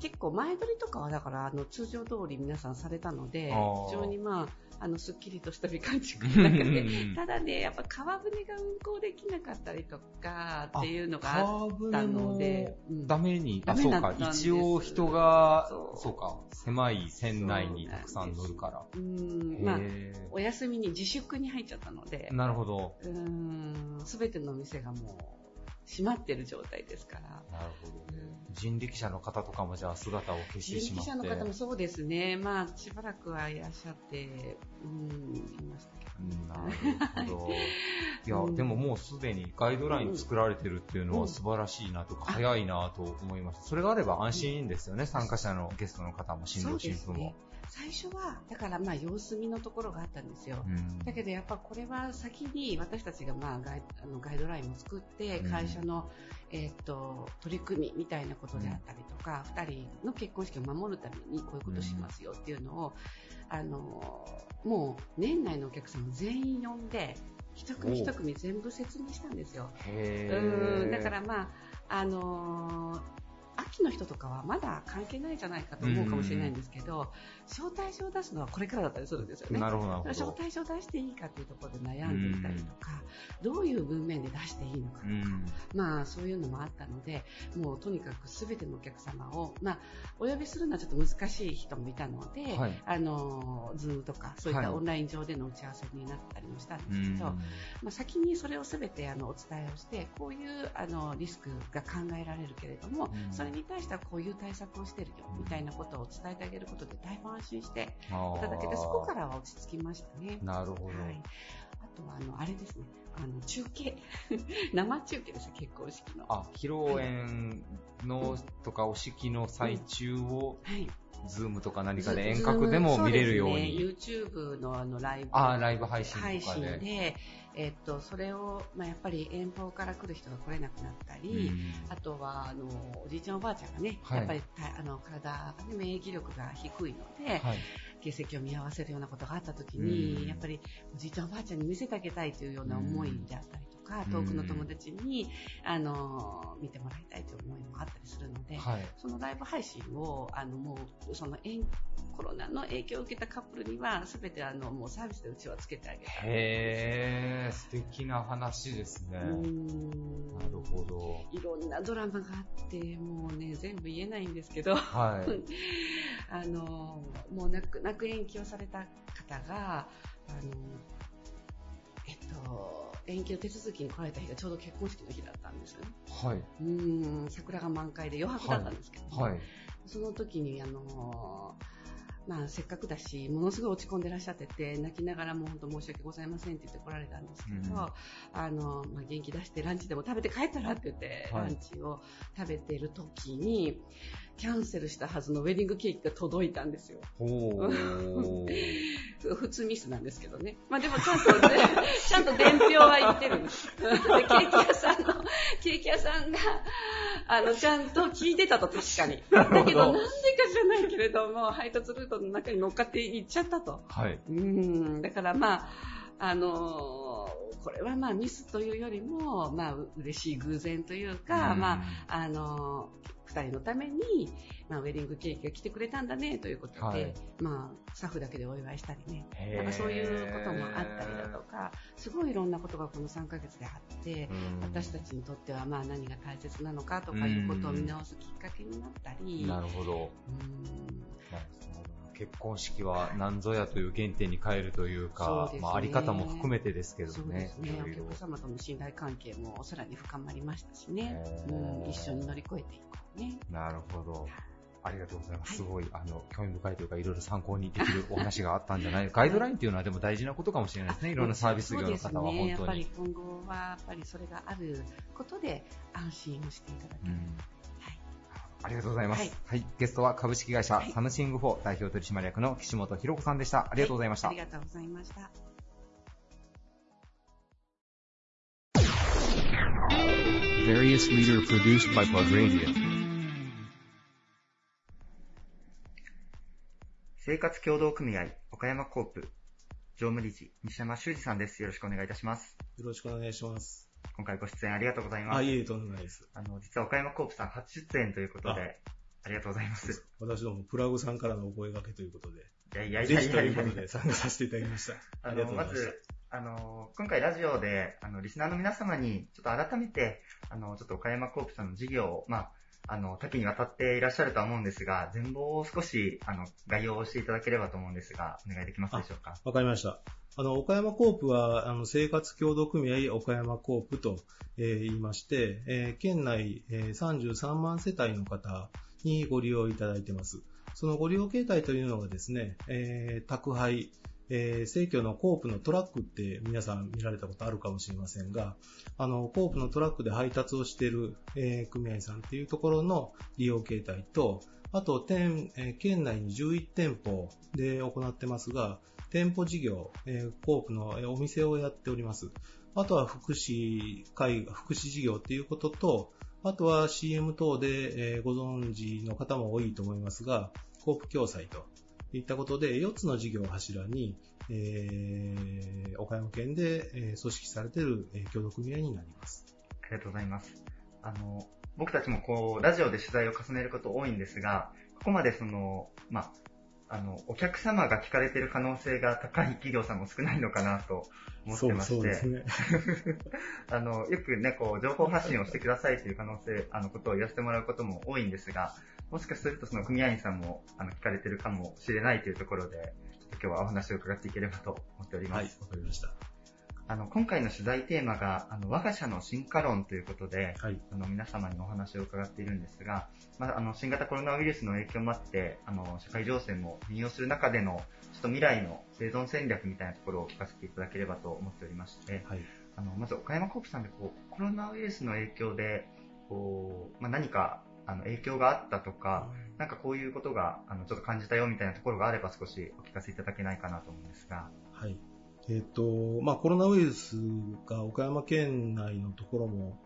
結構前撮りとかはだから、あの、通常通り皆さんされたので、非常にまあ、あの、すっきりとした美観地区の中で。うん、ただね、やっぱ川船が運航できなかったりとかっていうのがあ川った船のでダメに、あ、ダメそうか。一応人が、そう。か、狭い船内にたくさん乗るから。うん、まあ、へお休みに自粛に入っちゃったので。ー、なるほど。すべての店がもう閉まってる状態ですから。なるほど。うん人力車の方とかもじゃあ姿を消してし人まって。力車の方もそうですね、まあ、しばらくはいらっしゃって、うん、いましたけど。うんなるほど。いや、うんでももうすでにガイドライン作られてるっていうのは素晴らしいなとか、うん早いなと思いました。それがあれば安心ですよね、参加者のゲストの方も、新郎新婦も。最初は、だからまあ様子見のところがあったんですよ。うん。だけどやっぱこれは先に私たちがまあガイあのガイドラインを作ってうん。会社の、えー、と取り組みみたいなことであったりとか、2人の結婚式を守るためにこういうことをしますよっていうのを、あのもう年内のお客さんを全員呼んで一組一組全部説明したんですよ。うん。だからまあ、あのー秋の人とかはまだ関係ないんじゃないかと思うかもしれないんですけど、招待状を出すのはこれからだったりするんですよね。なるほど、招ど。待状出していいかというところで悩んでいたりとか、どういう文面で出していいのかとか、うん。まあそういうのもあったので、もうとにかくすべてのお客様を、まあお呼びするのはちょっと難しい人もいたので、はい。あの、ズームとかそういっはい。たオンライン上での打ち合わせになったりもしたんでうんすけど、まあ、先にそれをすべてあのお伝えをして、こういうあのリスクが考えられるけれども、うん。それに対してはこういう対策をしてるよ、みたいなことを伝えてあげることでだいぶ安心していただけて、そこからは落ち着きましたね。なるほど。はい。あとは、あの、あれですね。あの、中継。生中継ですよ、結婚式の。あ、披露宴のとかお式の最中を、はい。ズームとか何かで遠隔でも見れるように。そうね、YouTube のあのライブ。あーライブ配信とかで配信で、えっと、それを、まあ、やっぱり遠方から来る人が来れなくなったり、うんあとは、あの、おじいちゃんおばあちゃんがね、はいやっぱりた、あの、体免疫力が低いので、はい。形跡を見合わせるようなことがあった時に、うんやっぱりおじいちゃんおばあちゃんに見せてあげたいというような思いであったりとか、うん遠くの友達に、あの、見てもらいたいという思いもあったりするので、はい。そのライブ配信を、あの、もう、その、コロナの影響を受けたカップルには、すべてあの、もうサービスでうちはつけてあげる。へー、素敵な話ですね。なるほど。いろんなドラマがあって、もうね、全部言えないんですけど、はい。あの、もう泣く、泣く延期をされた方が、あの、えっと、延期の手続きに来られた日がちょうど結婚式の日だったんですよね。はい。うーん、桜が満開で余白だったんですけど、はい。その時に、あの、まあ、せっかくだし、ものすごい落ち込んでらっしゃってて、泣きながらもう本当申し訳ございませんって言って来られたんですけど、うんあの、まあ、元気出してランチでも食べて帰ったらって言って、はいランチを食べてる時に、キャンセルしたはずのウェディングケーキが届いたんですよ。普通ミスなんですけどね。まあでもちゃんと、ちゃんと伝票は言ってるんです。でケーキ屋さんの、ケーキ屋さんが、あの、ちゃんと聞いてたと、確かに。だけど、なんでかじゃないけれども、配達ルートの中に乗っかって行っちゃったと。はい。うん、だからまあ、あのこれはまあミスというよりも、まあ、う嬉しい偶然というか、うんまあ、あの二人のために、まあ、ウェディングケーキが来てくれたんだねということで、はい。まあ、スタッフだけでお祝いしたりね、なんかそういうこともあったりだとか、すごいいろんなことがこの3ヶ月であって、うん。私たちにとってはまあ何が大切なのかとかいうことを見直すきっかけになったり、なるほど。結婚式は何ぞやという原点に変えるというか、ですね。まあ、あり方も含めてですけどそうでね。す。ね。お客様との信頼関係もさらに深まりましたしね。うん、一緒に乗り越えていこうね。なるほど。ありがとうございます。はいすごい、あの、興味深いというか、いろいろ参考にできるお話があったんじゃないガイドラインっていうのはでも大事なことかもしれないですね。いろんなサービス業の方はそうですね。本当にやっぱり。今後は、やっぱりそれがあることで安心をしていただける。ありがとうございます。ははいい。ゲストは株式会社はいサムシング4代表取締役の岸本博子さんでした。ありがとうございました。ありがとうございました。Various leader produced by Plug Radio. 生活協同組合岡山コープ常務理事西山修二さんです。よろしくお願いいたします。よろしくお願いします。今回ご出演ありがとうございます。あ、いえいえ、とんでもないです。あの、実は岡山コープさん初出演ということで、ありがとうございます。私どもプラグさんからのお声掛けということで、いやいやいぜひとやいやいや参加させていただきました。あの、ま。ず、あの、今回ラジオで、あの、リスナーの皆様に、ちょっと改めて、あの、ちょっと岡山コープさんの事業を、まあ、あの、多岐にわたっていらっしゃるとは思うんですが、全貌を少し、あの、概要をしていただければと思うんですが、お願いできますでしょうか？わかりました。あの、岡山コープは、あの、生活協同組合岡山コープと、えー言いまして、えー県内、えー33万世帯の方にご利用いただいています。そのご利用形態というのがですね、えー宅配、えー生協のコープのトラックって皆さん見られたことあるかもしれませんが、あの、コープのトラックで配達をしている、えー組合さんっていうところの利用形態と、あと、店、えー県内に11店舗で行ってますが、店舗事業、えーコープのお店をやっております。あとは福祉会、福祉事業っていうことと、あとは CM 等で、えーご存知の方も多いと思いますが、コープ共済といったことで、4つの事業を柱に、えー岡山県で、えー組織されている、えー協同組合になります。ありがとうございます。あの、僕たちもこう、ラジオで取材を重ねること多いんですが、ここまでその、まあ、あの、お客様が聞かれている可能性が高い企業さんも少ないのかなと思ってまして、ね。あの、よくね、こう、情報発信をしてくださいという可能性、あの、ことを言わせてもらうことも多いんですが、もしかするとその組合員さんも、あの、聞かれてるかもしれないというところで、今日はお話を伺っていければと思っております。はい、わかりました。あの、今回の取材テーマが、あの、我が社の進化論ということで、はい。あの、皆様にお話を伺っているんですが、まあ、あの、新型コロナウイルスの影響もあって、あの、社会情勢も変容する中での、ちょっと未来の生存戦略みたいなところを聞かせていただければと思っておりまして、はい。あの、まず岡山コープさんでこう、コロナウイルスの影響で、こう、まあ、何か、あの、影響があったとか、なんかこういうことが、あの、ちょっと感じたよみたいなところがあれば少しお聞かせいただけないかなと思うんですが。はい。えっ、と、まあ、コロナウイルスが岡山県内のところも、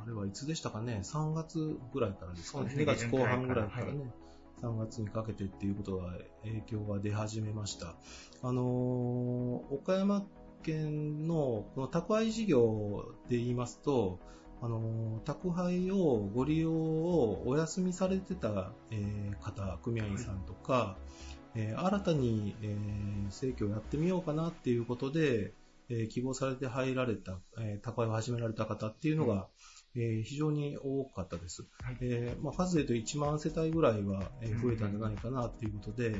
あれはいつでしたかね、3月ぐらいからですかね2月後半ぐらいからね、はい3月にかけてっていうことが影響が出始めました。あのー岡山県のこの宅配事業で言いますと、あのー宅配をご利用をお休みされてた、えー方、組合員さんとか、えー新たに、えー、生協をやってみようかなっていうことで、えー希望されて入られた、えー宅配を始められた方っていうのが、えー非常に多かったです。はい。えーまあ、数で言うと1万世帯ぐらいはえー増えたんじゃないかなっていうことで、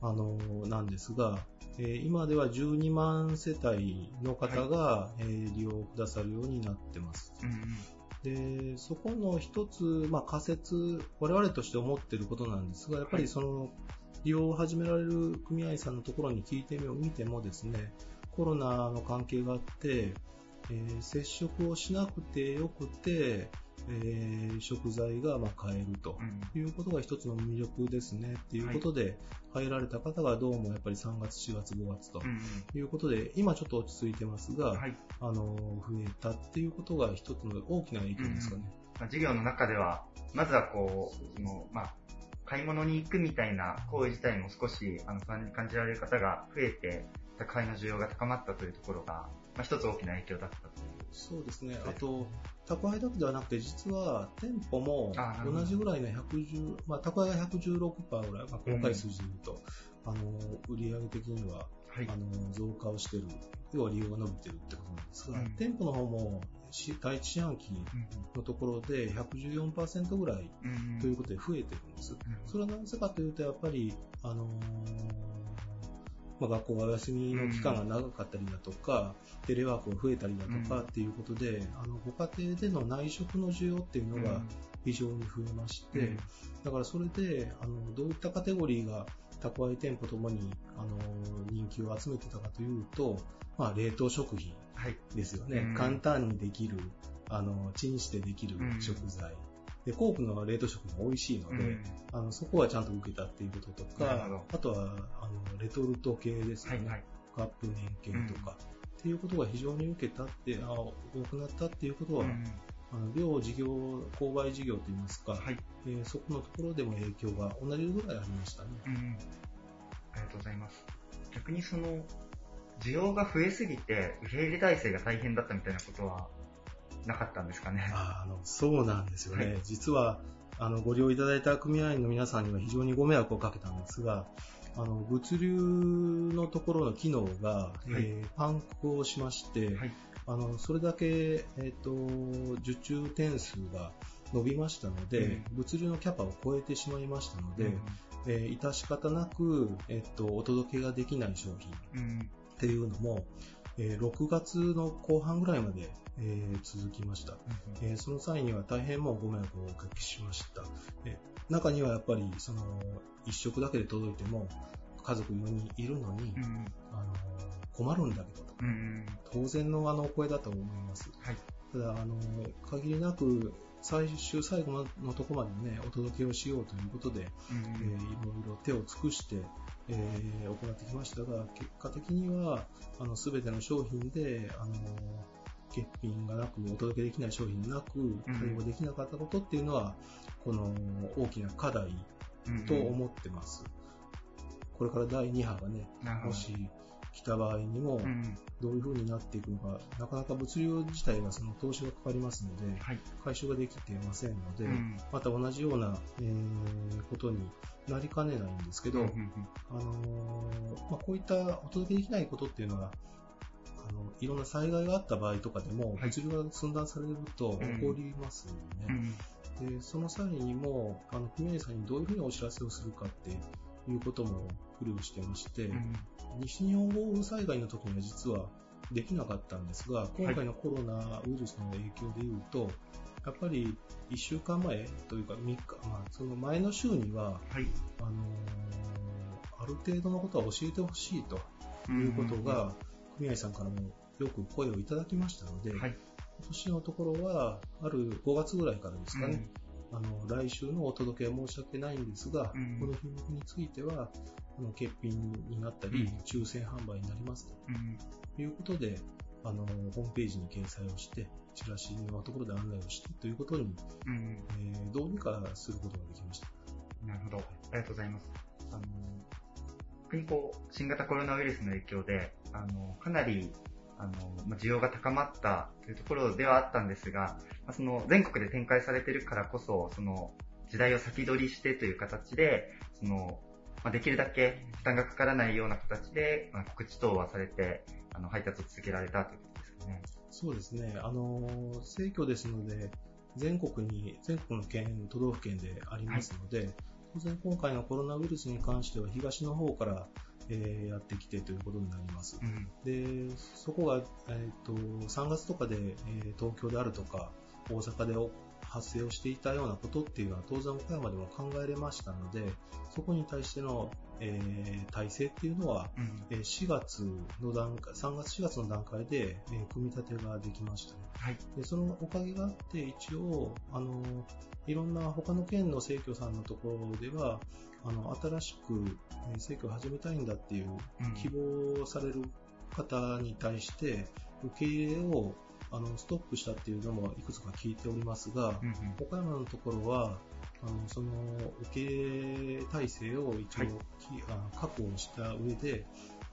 あのーなんですが、えー今では12万世帯の方が、えー利用くださるようになってます。で、そこの一つ、まあ、仮説、我々として思っていることなんですが、やっぱりその、利用を始められる組合員さんのところに聞いてみよう、見てもですね、コロナの関係があって、えー接触をしなくてよくて、えー食材がまあ買えるということが一つの魅力ですねっていうことで、入られた方がどうもやっぱり3月、4月、5月ということで、今ちょっと落ち着いてますが、あの増えたっていうことが一つの大きな影響ですかね。まあ授業の中では、まずはこう、その、まあ、買い物に行くみたいな行為自体も少しあの不安に感じられる方が増えて、宅配の需要が高まったというところが、まあ、一つ大きな影響だったという。そうですね。あと、宅配だけではなくて、実は店舗も同じぐらいの110、まあ、宅配が116%ぐらい、まあ、細かい数字で言うと、あの、売上的には、あの、増加をしてる、要は利用が伸びてるってことなんですが、うん。店舗の方も、し第一四半期のところで114%ぐらいということで増えてるんです。それはなぜかというと、やっぱり、あのーまあ、学校がお休みの期間が長かったりだとか、テレワークが増えたりだとかっていうことで、あのご家庭での内食の需要っていうのが非常に増えまして、うん。だからそれであのどういったカテゴリーが宅配店舗ともにあの人気を集めてたかというと、まあ、冷凍食品ですよね、うん。簡単にできるあのチンしてできる食材、でコープの冷凍食品が美味しいので、うん。あのそこはちゃんと受けたっていうこととかあとはあのレトルト系ですよね、カップ麺系とか、っていうことが非常に受けたって、あ多くなったっていうことは、あの両事業、購買事業といいますか、えーそこのところでも影響が同じぐらいありましたね。うん。ありがとうございます。逆にその、需要が増えすぎて、受け入れ体制が大変だったみたいなことはなかったんですかね。あのそうなんですよね。はい。実は、あの、ご利用いただいた組合員の皆さんには非常にご迷惑をかけたんですが、あの、物流のところの機能が、えーパンクをしまして、あの、それだけ、えっ、と、受注点数が伸びましたので、物流のキャパを超えてしまいましたので、えー致し方なく、えっ、と、お届けができない商品っていうのも、えー6月の後半ぐらいまで、えー続きました、えーその際には大変もうご迷惑をおかけしました。えー中にはやっぱり、その、一食だけで届いても、家族4人いるのに、あの困るんだけどと、当然のあの声だと思います。ただ、あの、限りなく、最終最後のところまでね、お届けをしようということで、えーいろいろ手を尽くして、えー行ってきましたが、結果的には、あの、すべての商品で、あの、欠品がなく、お届けできない商品なく、対応できなかったことっていうのは、この大きな課題と思ってます。これから第2波がねもし来た場合にも、どういう風になっていくのか、なかなか物流自体はその投資がかかりますので、回収ができていませんので、うん。また同じような、えーことになりかねないんですけど、あのーまあ、こういったお届けできないことっていうのは、あのいろんな災害があった場合とかでも、物流が寸断されると起こりますよね。でその際にも、あの組合さんにどういうふうにお知らせをするかっていうことも苦慮してまして、西日本豪雨災害の時には実はできなかったんですが、今回のコロナウイルスの影響でいうと、やっぱり1週間前というか3日、まあ、その前の週には、あのーある程度のことは教えてほしいということが、組合さんからもよく声をいただきましたので、今年のところは、ある5月ぐらいからですかね、あの来週のお届けは申し訳ないんですが、この品目については、あの欠品になったり、抽選販売になりますということで、あのホームページに掲載をして、チラシのところで案内をしてということに、えーどうにかすることができました。なるほど。ありがとうございます。あの、特にこう、新型コロナウイルスの影響で、あの、かなり、あの、まあ需要が高まったというところではあったんですが、まあその、全国で展開されているからこそ、その、時代を先取りしてという形で、その、まあ、できるだけ負担がかからないような形で、まあ、告知等はされて、あの、配達を続けられたということですかね。そうですね。あの、政教ですので、全国に、全国の県、都道府県でありますので、当然今回のコロナウイルスに関しては東の方から、えーやってきてということになります。で、そこが、えっ、と、3月とかで、えー東京であるとか、大阪でお発生をしていたようなことっていうのは当然岡山でも考えれましたので、そこに対しての、えー体制っていうのは、うんえー4月の段階、3月4月の段階で、えー組み立てができましたね。はい。で、そのおかげがあって、一応、あの、いろんな他の県の生協さんのところでは、あの、新しくえー生協を始めたいんだっていううん。希望される方に対して、受け入れを、あの、ストップしたっていうのもいくつか聞いておりますが、うんうん。岡山のところは、あのその受け入れ体制を一応、はい。きあ確保した上で、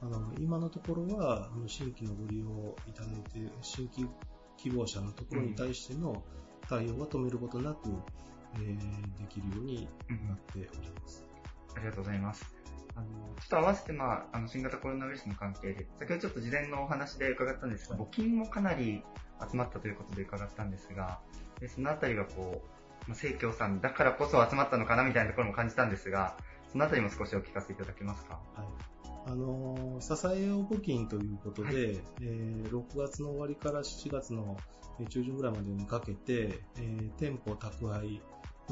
あの今のところはあの新規のご利用いただいて、新規希望者のところに対しての対応は止めることなく、えーできるようになっております。ありがとうございます。あの、ちょっと合わせて、まあ、あの、新型コロナウイルスの関係で、先ほどちょっと事前のお話で伺ったんですが、募金もかなり集まったということで伺ったんですが、でそのあたりがこう、まあ、生協さんだからこそ集まったのかなみたいなところも感じたんですが、そのあたりも少しお聞かせいただけますか？はい。あのー支えよう募金ということで、はいえー6月の終わりから7月のえー中旬ぐらいまでにかけて、えー店舗宅配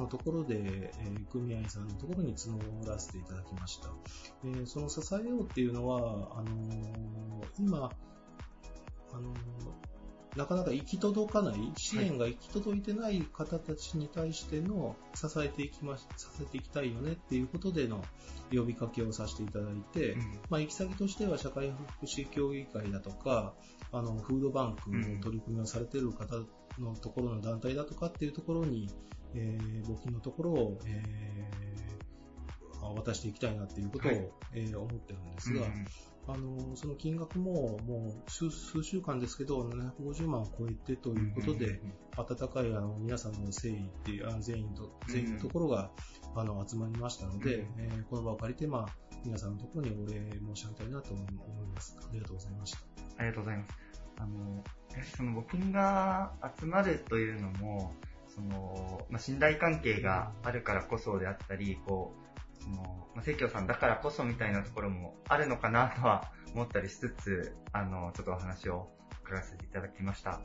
のところで、えー組合さんのところに募らせていただきました。えーその支えようっていうのは、あのー今、あのーなかなか行き届かない、支援が行き届いてない方たちに対しての支えていきまし、支えていきたいよねっていうことでの呼びかけをさせていただいて、まあ、行き先としては社会福祉協議会だとか、あの、フードバンクの取り組みをされている方のところの団体だとかっていうところに、えー募金のところを、えーあ渡していきたいなっていうことを、はいえー思ってるんですが、うんあの、その金額ももう数数週間ですけど、750万を超えてということで、温かいあの皆さんの誠意っていう、あ全員と、全員のところが、あの集まりましたので、うんえーこの場を借りて、まあ、皆さんのところにお礼申し上げたいなと思います。ありがとうございました。ありがとうございます。あの、その募金が集まるというのも、その、まあ、信頼関係があるからこそであったり、こう、その、まあ、生協さんだからこそみたいなところもあるのかなとは思ったりしつつ、あの、ちょっとお話を伺わせていただきました。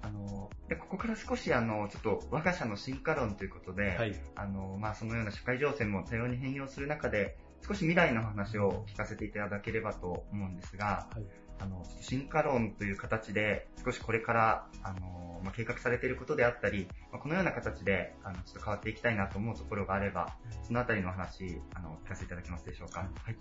あの、で、ここから少しあの、ちょっと我が社の進化論ということで、はい。あの、まあ、そのような社会情勢も多様に変容する中で、少し未来の話を聞かせていただければと思うんですが、はい。あの、進化論という形で、少しこれから、あの、まあ、計画されていることであったり、まあ、このような形で、あの、ちょっと変わっていきたいなと思うところがあれば、そのあたりのお話、あの、聞かせていただけますでしょうか？はい。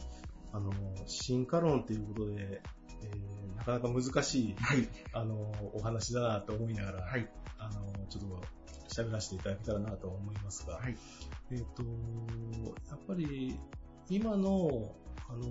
あの、進化論ということで、えーなかなか難しい、はい。あの、お話だなと思いながら、はい。あの、ちょっと喋らせていただけたらなと思いますが、はい。えっ、と、やっぱり今の、あの、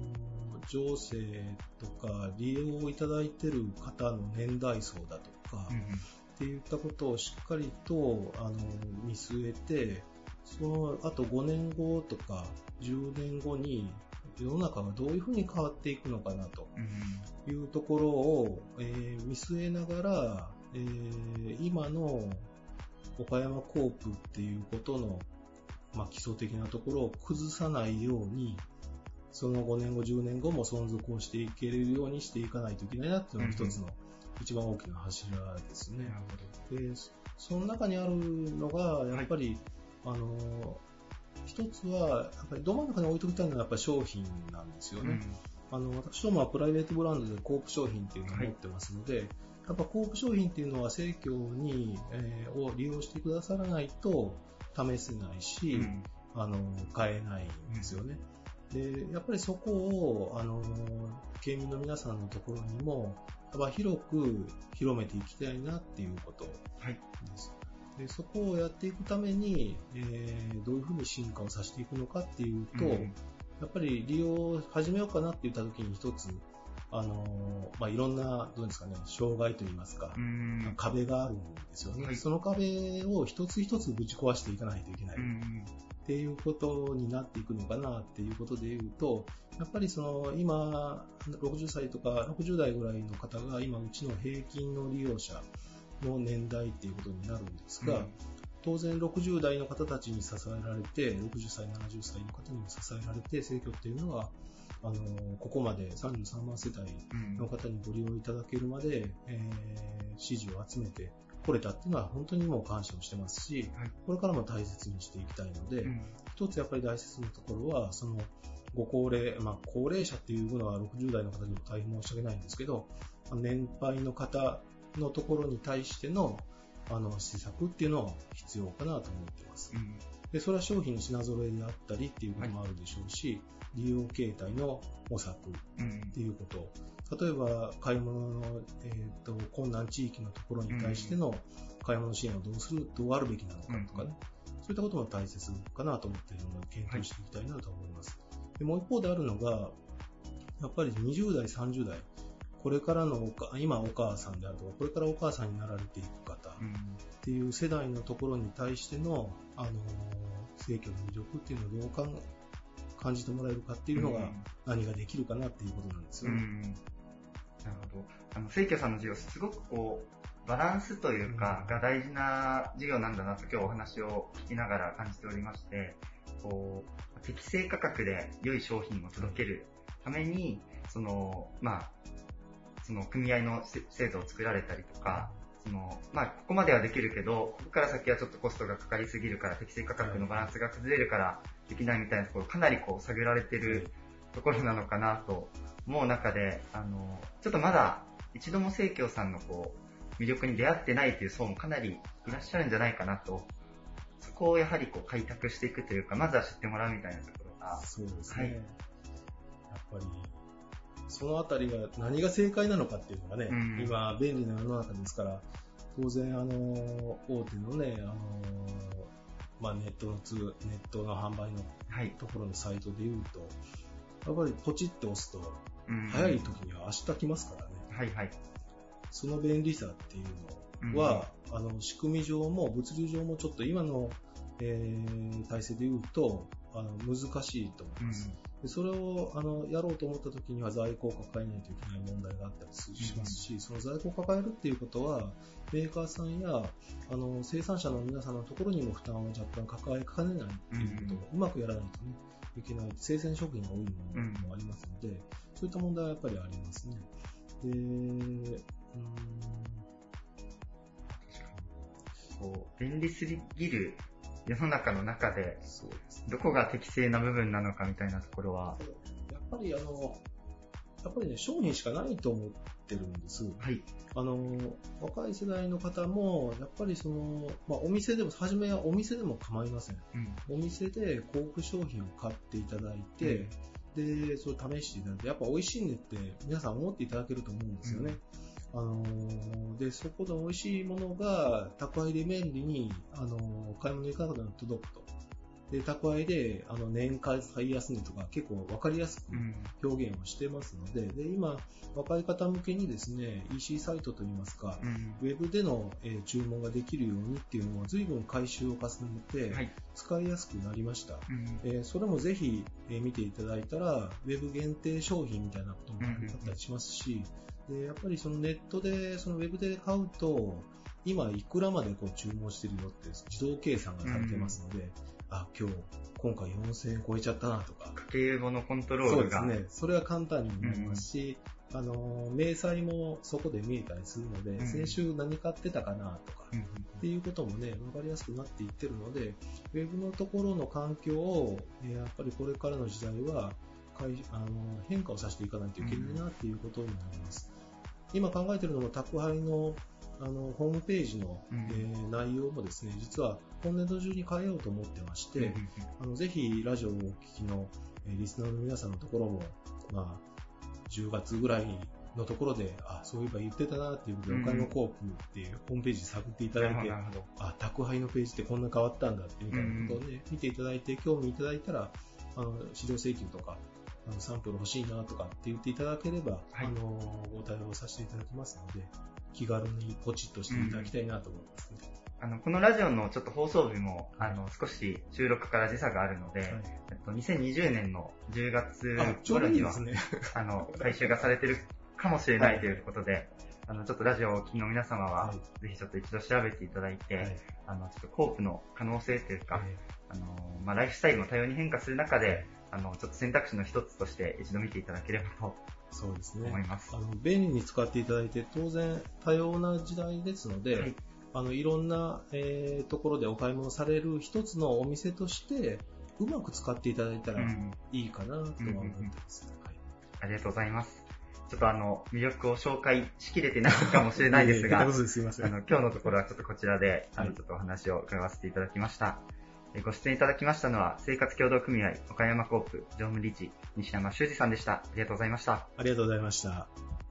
情勢とか利用いただいてる方の年代層だとか、うんうん。っていったことをしっかりとあの見据えて、その後5年後とか10年後に世の中がどういうふうに変わっていくのかなとうん。いうところを、えー見据えながら、えー今の岡山コープっていうことの、まあ、基礎的なところを崩さないように、その5年後、10年後も存続をしていけるようにしていかないといけないなっていうのが一つの一番大きな柱ですね。で、その中にあるのが、やっぱり、あの、一つは、やっぱりど真ん中に置いときたいのはやっぱり商品なんですよね。あの、私どもはプライベートブランドでコープ商品っていうのを持ってますので、やっぱコープ商品っていうのは生協に、えーを利用してくださらないと試せないし、うんあの、買えないんですよね。で、やっぱりそこを、あの、県民の皆さんのところにも、幅広く広めていきたいなっていうことはい。です。でそこをやっていくために、えーどういうふうに進化をさせていくのかっていうと、うんやっぱり利用を始めようかなって言った時に一つ、あのーまあ、いろんな、どうですかね、障害といいますか、うん壁があるんですよね、はいその壁を一つ一つぶち壊していかないといけない。うんっていうことになっていくのかなっていうことで言うと、やっぱりその今、60歳とか60代ぐらいの方が今うちの平均の利用者の年代っていうことになるんですが、うん。当然60代の方たちに支えられて、60歳、70歳の方にも支えられて、生協っていうのは、あの、ここまで33万世帯うんの方にご利用いただけるまで、えー支持を集めてこれたっていうのは本当にもう感謝をしてますし、はい。これからも大切にしていきたいので、うん。一つやっぱり大切なところは、その、ご高齢、まあ、高齢者っていうのは60代の方にも大変申し訳ないんですけど、年配の方のところに対しての、あの、施策っていうのは必要かなと思ってます。うん。で、それは商品の品揃えであったりっていうこともあるでしょうし、利用形態の模索うんっていうこと。例えば、買い物の、えっ、と、困難地域のところに対しての買い物支援をどうする、どうあるべきなのかとかね。そういったことも大切かなと思っているので、検討していきたいなと思います。でもう一方であるのが、やっぱり20代、30代、これからのおか、今お母さんであるとか、これからお母さんになられていく方っていう世代のところに対しての、あのー、生協の魅力っていうのをどうかん感じてもらえるかっていうのがうん何ができるかなっていうことなんですよね。うんなるほど。あの、清居さんの授業、すごくこう、バランスというか、が大事な授業なんだなと今日お話を聞きながら感じておりまして、こう、適正価格で良い商品を届けるために、その、まあ、その組合のせ制度を作られたりとか、その、まあ、ここまではできるけど、ここから先はちょっとコストがかかりすぎるから、適正価格のバランスが崩れるからできないみたいなところ、かなりこう、下げられてるところなのかなと思う中で、あの、ちょっとまだ一度も生協さんのこう、魅力に出会ってないという層もかなりいらっしゃるんじゃないかなと、そこをやはりこう開拓していくというか、まずは知ってもらうみたいなところが、そうですね。はいやっぱり、そのあたりが何が正解なのかっていうのがね、うん今便利な世の中ですから、当然あの、大手のね、あの、まあネットの通、ネットの販売のはい。ところのサイトで言うと、やっぱりポチって押すと、うん早い時には明日来ますからね。はいはい。その便利さっていうのは、あの、仕組み上も物流上もちょっと今の、えー体制で言うと、あの、難しいと思います。でそれをあのやろうと思った時には在庫を抱えないといけない問題があったりすしますし、その在庫を抱えるっていうことは、メーカーさんやあの生産者の皆さんのところにも負担を若干抱えかねないっていうことをうまくやらないとね、いけない、生鮮食品が多いものもありますので、そういった問題はやっぱりありますね。で、うーん。こう、便利すぎる世の中の中で、どこが適正な部分なのかみたいなところは、やっぱりあの、やっぱりね、商品しかないと思ってるんです。はい。あの、若い世代の方も、やっぱりその、まあ、お店でも、初めはお店でも構いません。うん。お店で高級商品を買っていただいて、で、それ試していただいて、やっぱ美味しいねって皆さん思っていただけると思うんですよね。あのーで、そこで美味しいものが宅配で便利に、あのー買い物行かなくても届くと。で、宅配で、あの、年間最安値とか結構わかりやすくうん。表現をしてますので、で、今、若い方向けにですね、EC サイトといいますか、うん。ウェブでの、えー注文ができるようにっていうのを随分回収を重ねて、はい。使いやすくなりました。うん。えーそれもぜひ、えー見ていただいたら、ウェブ限定商品みたいなこともあったりしますし、でやっぱりそのネットで、そのウェブで買うと、今いくらまでこう注文してるよって自動計算がされてますので、あ、今日、今回4000円超えちゃったなとか、家計簿のコントロールが。そうですね。それは簡単になりますし、あの、明細もそこで見えたりするので、うん先週何買ってたかなとか、うんっていうこともね、わかりやすくなっていってるので、ウェブのところの環境を、えーやっぱりこれからの時代は、あの変化をさせていかないといけないなっていうことになります。今考えているのも宅配のあのホームページの、うんえー内容もですね、実は今年度中に変えようと思ってまして、うんあのぜひラジオをお聞きの、えーリスナーの皆さんのところも、まあ、10月ぐらいのところで、あ、そういえば言ってたなっていうことで、うんお買い物コープっていうホームページ探っていただいて。あ、宅配のページってこんな変わったんだってみたいなことをね、見ていただいて、興味いただいたら、あの、資料請求とか、あのサンプル欲しいなとかって言っていただければ、はいあの、ご対応させていただきますので、気軽にポチッとしていただきたいなと思いますね。あの、このラジオのちょっと放送日も、あの、少し収録から時差があるので、はいえっと、2020年の10月頃には、いいですね。あの、回収がされてるかもしれないということで、あの、ちょっとラジオをお聞きの皆様は、はいぜひちょっと一度調べていただいて、はいあの、ちょっとコープの可能性というか、えあの、まあ、ライフスタイルも多様に変化する中で、あの、ちょっと選択肢の一つとして一度見ていただければとーそうですね。思います。あの便利に使っていただいて、当然多様な時代ですので、はいい、あのいろんな、えーところでお買い物される一つのお店として、うまく使っていただいたらうんいいかなとは思ってます。はいありがとうございます。ちょっとあの、魅力を紹介しきれてないかもしれないですが、あの、今日のところはちょっとこちらで、あの、はいちょっとお話を伺わせていただきました。えご出演いただきましたのは、生活協同組合岡山コープ常務理事、西山修司さんでした。ありがとうございました。ありがとうございました。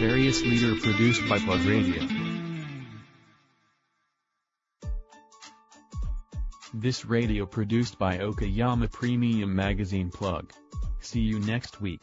Various leader produced by Plug Radio. This radio produced by Okayama Premium Magazine Plug. See you next week.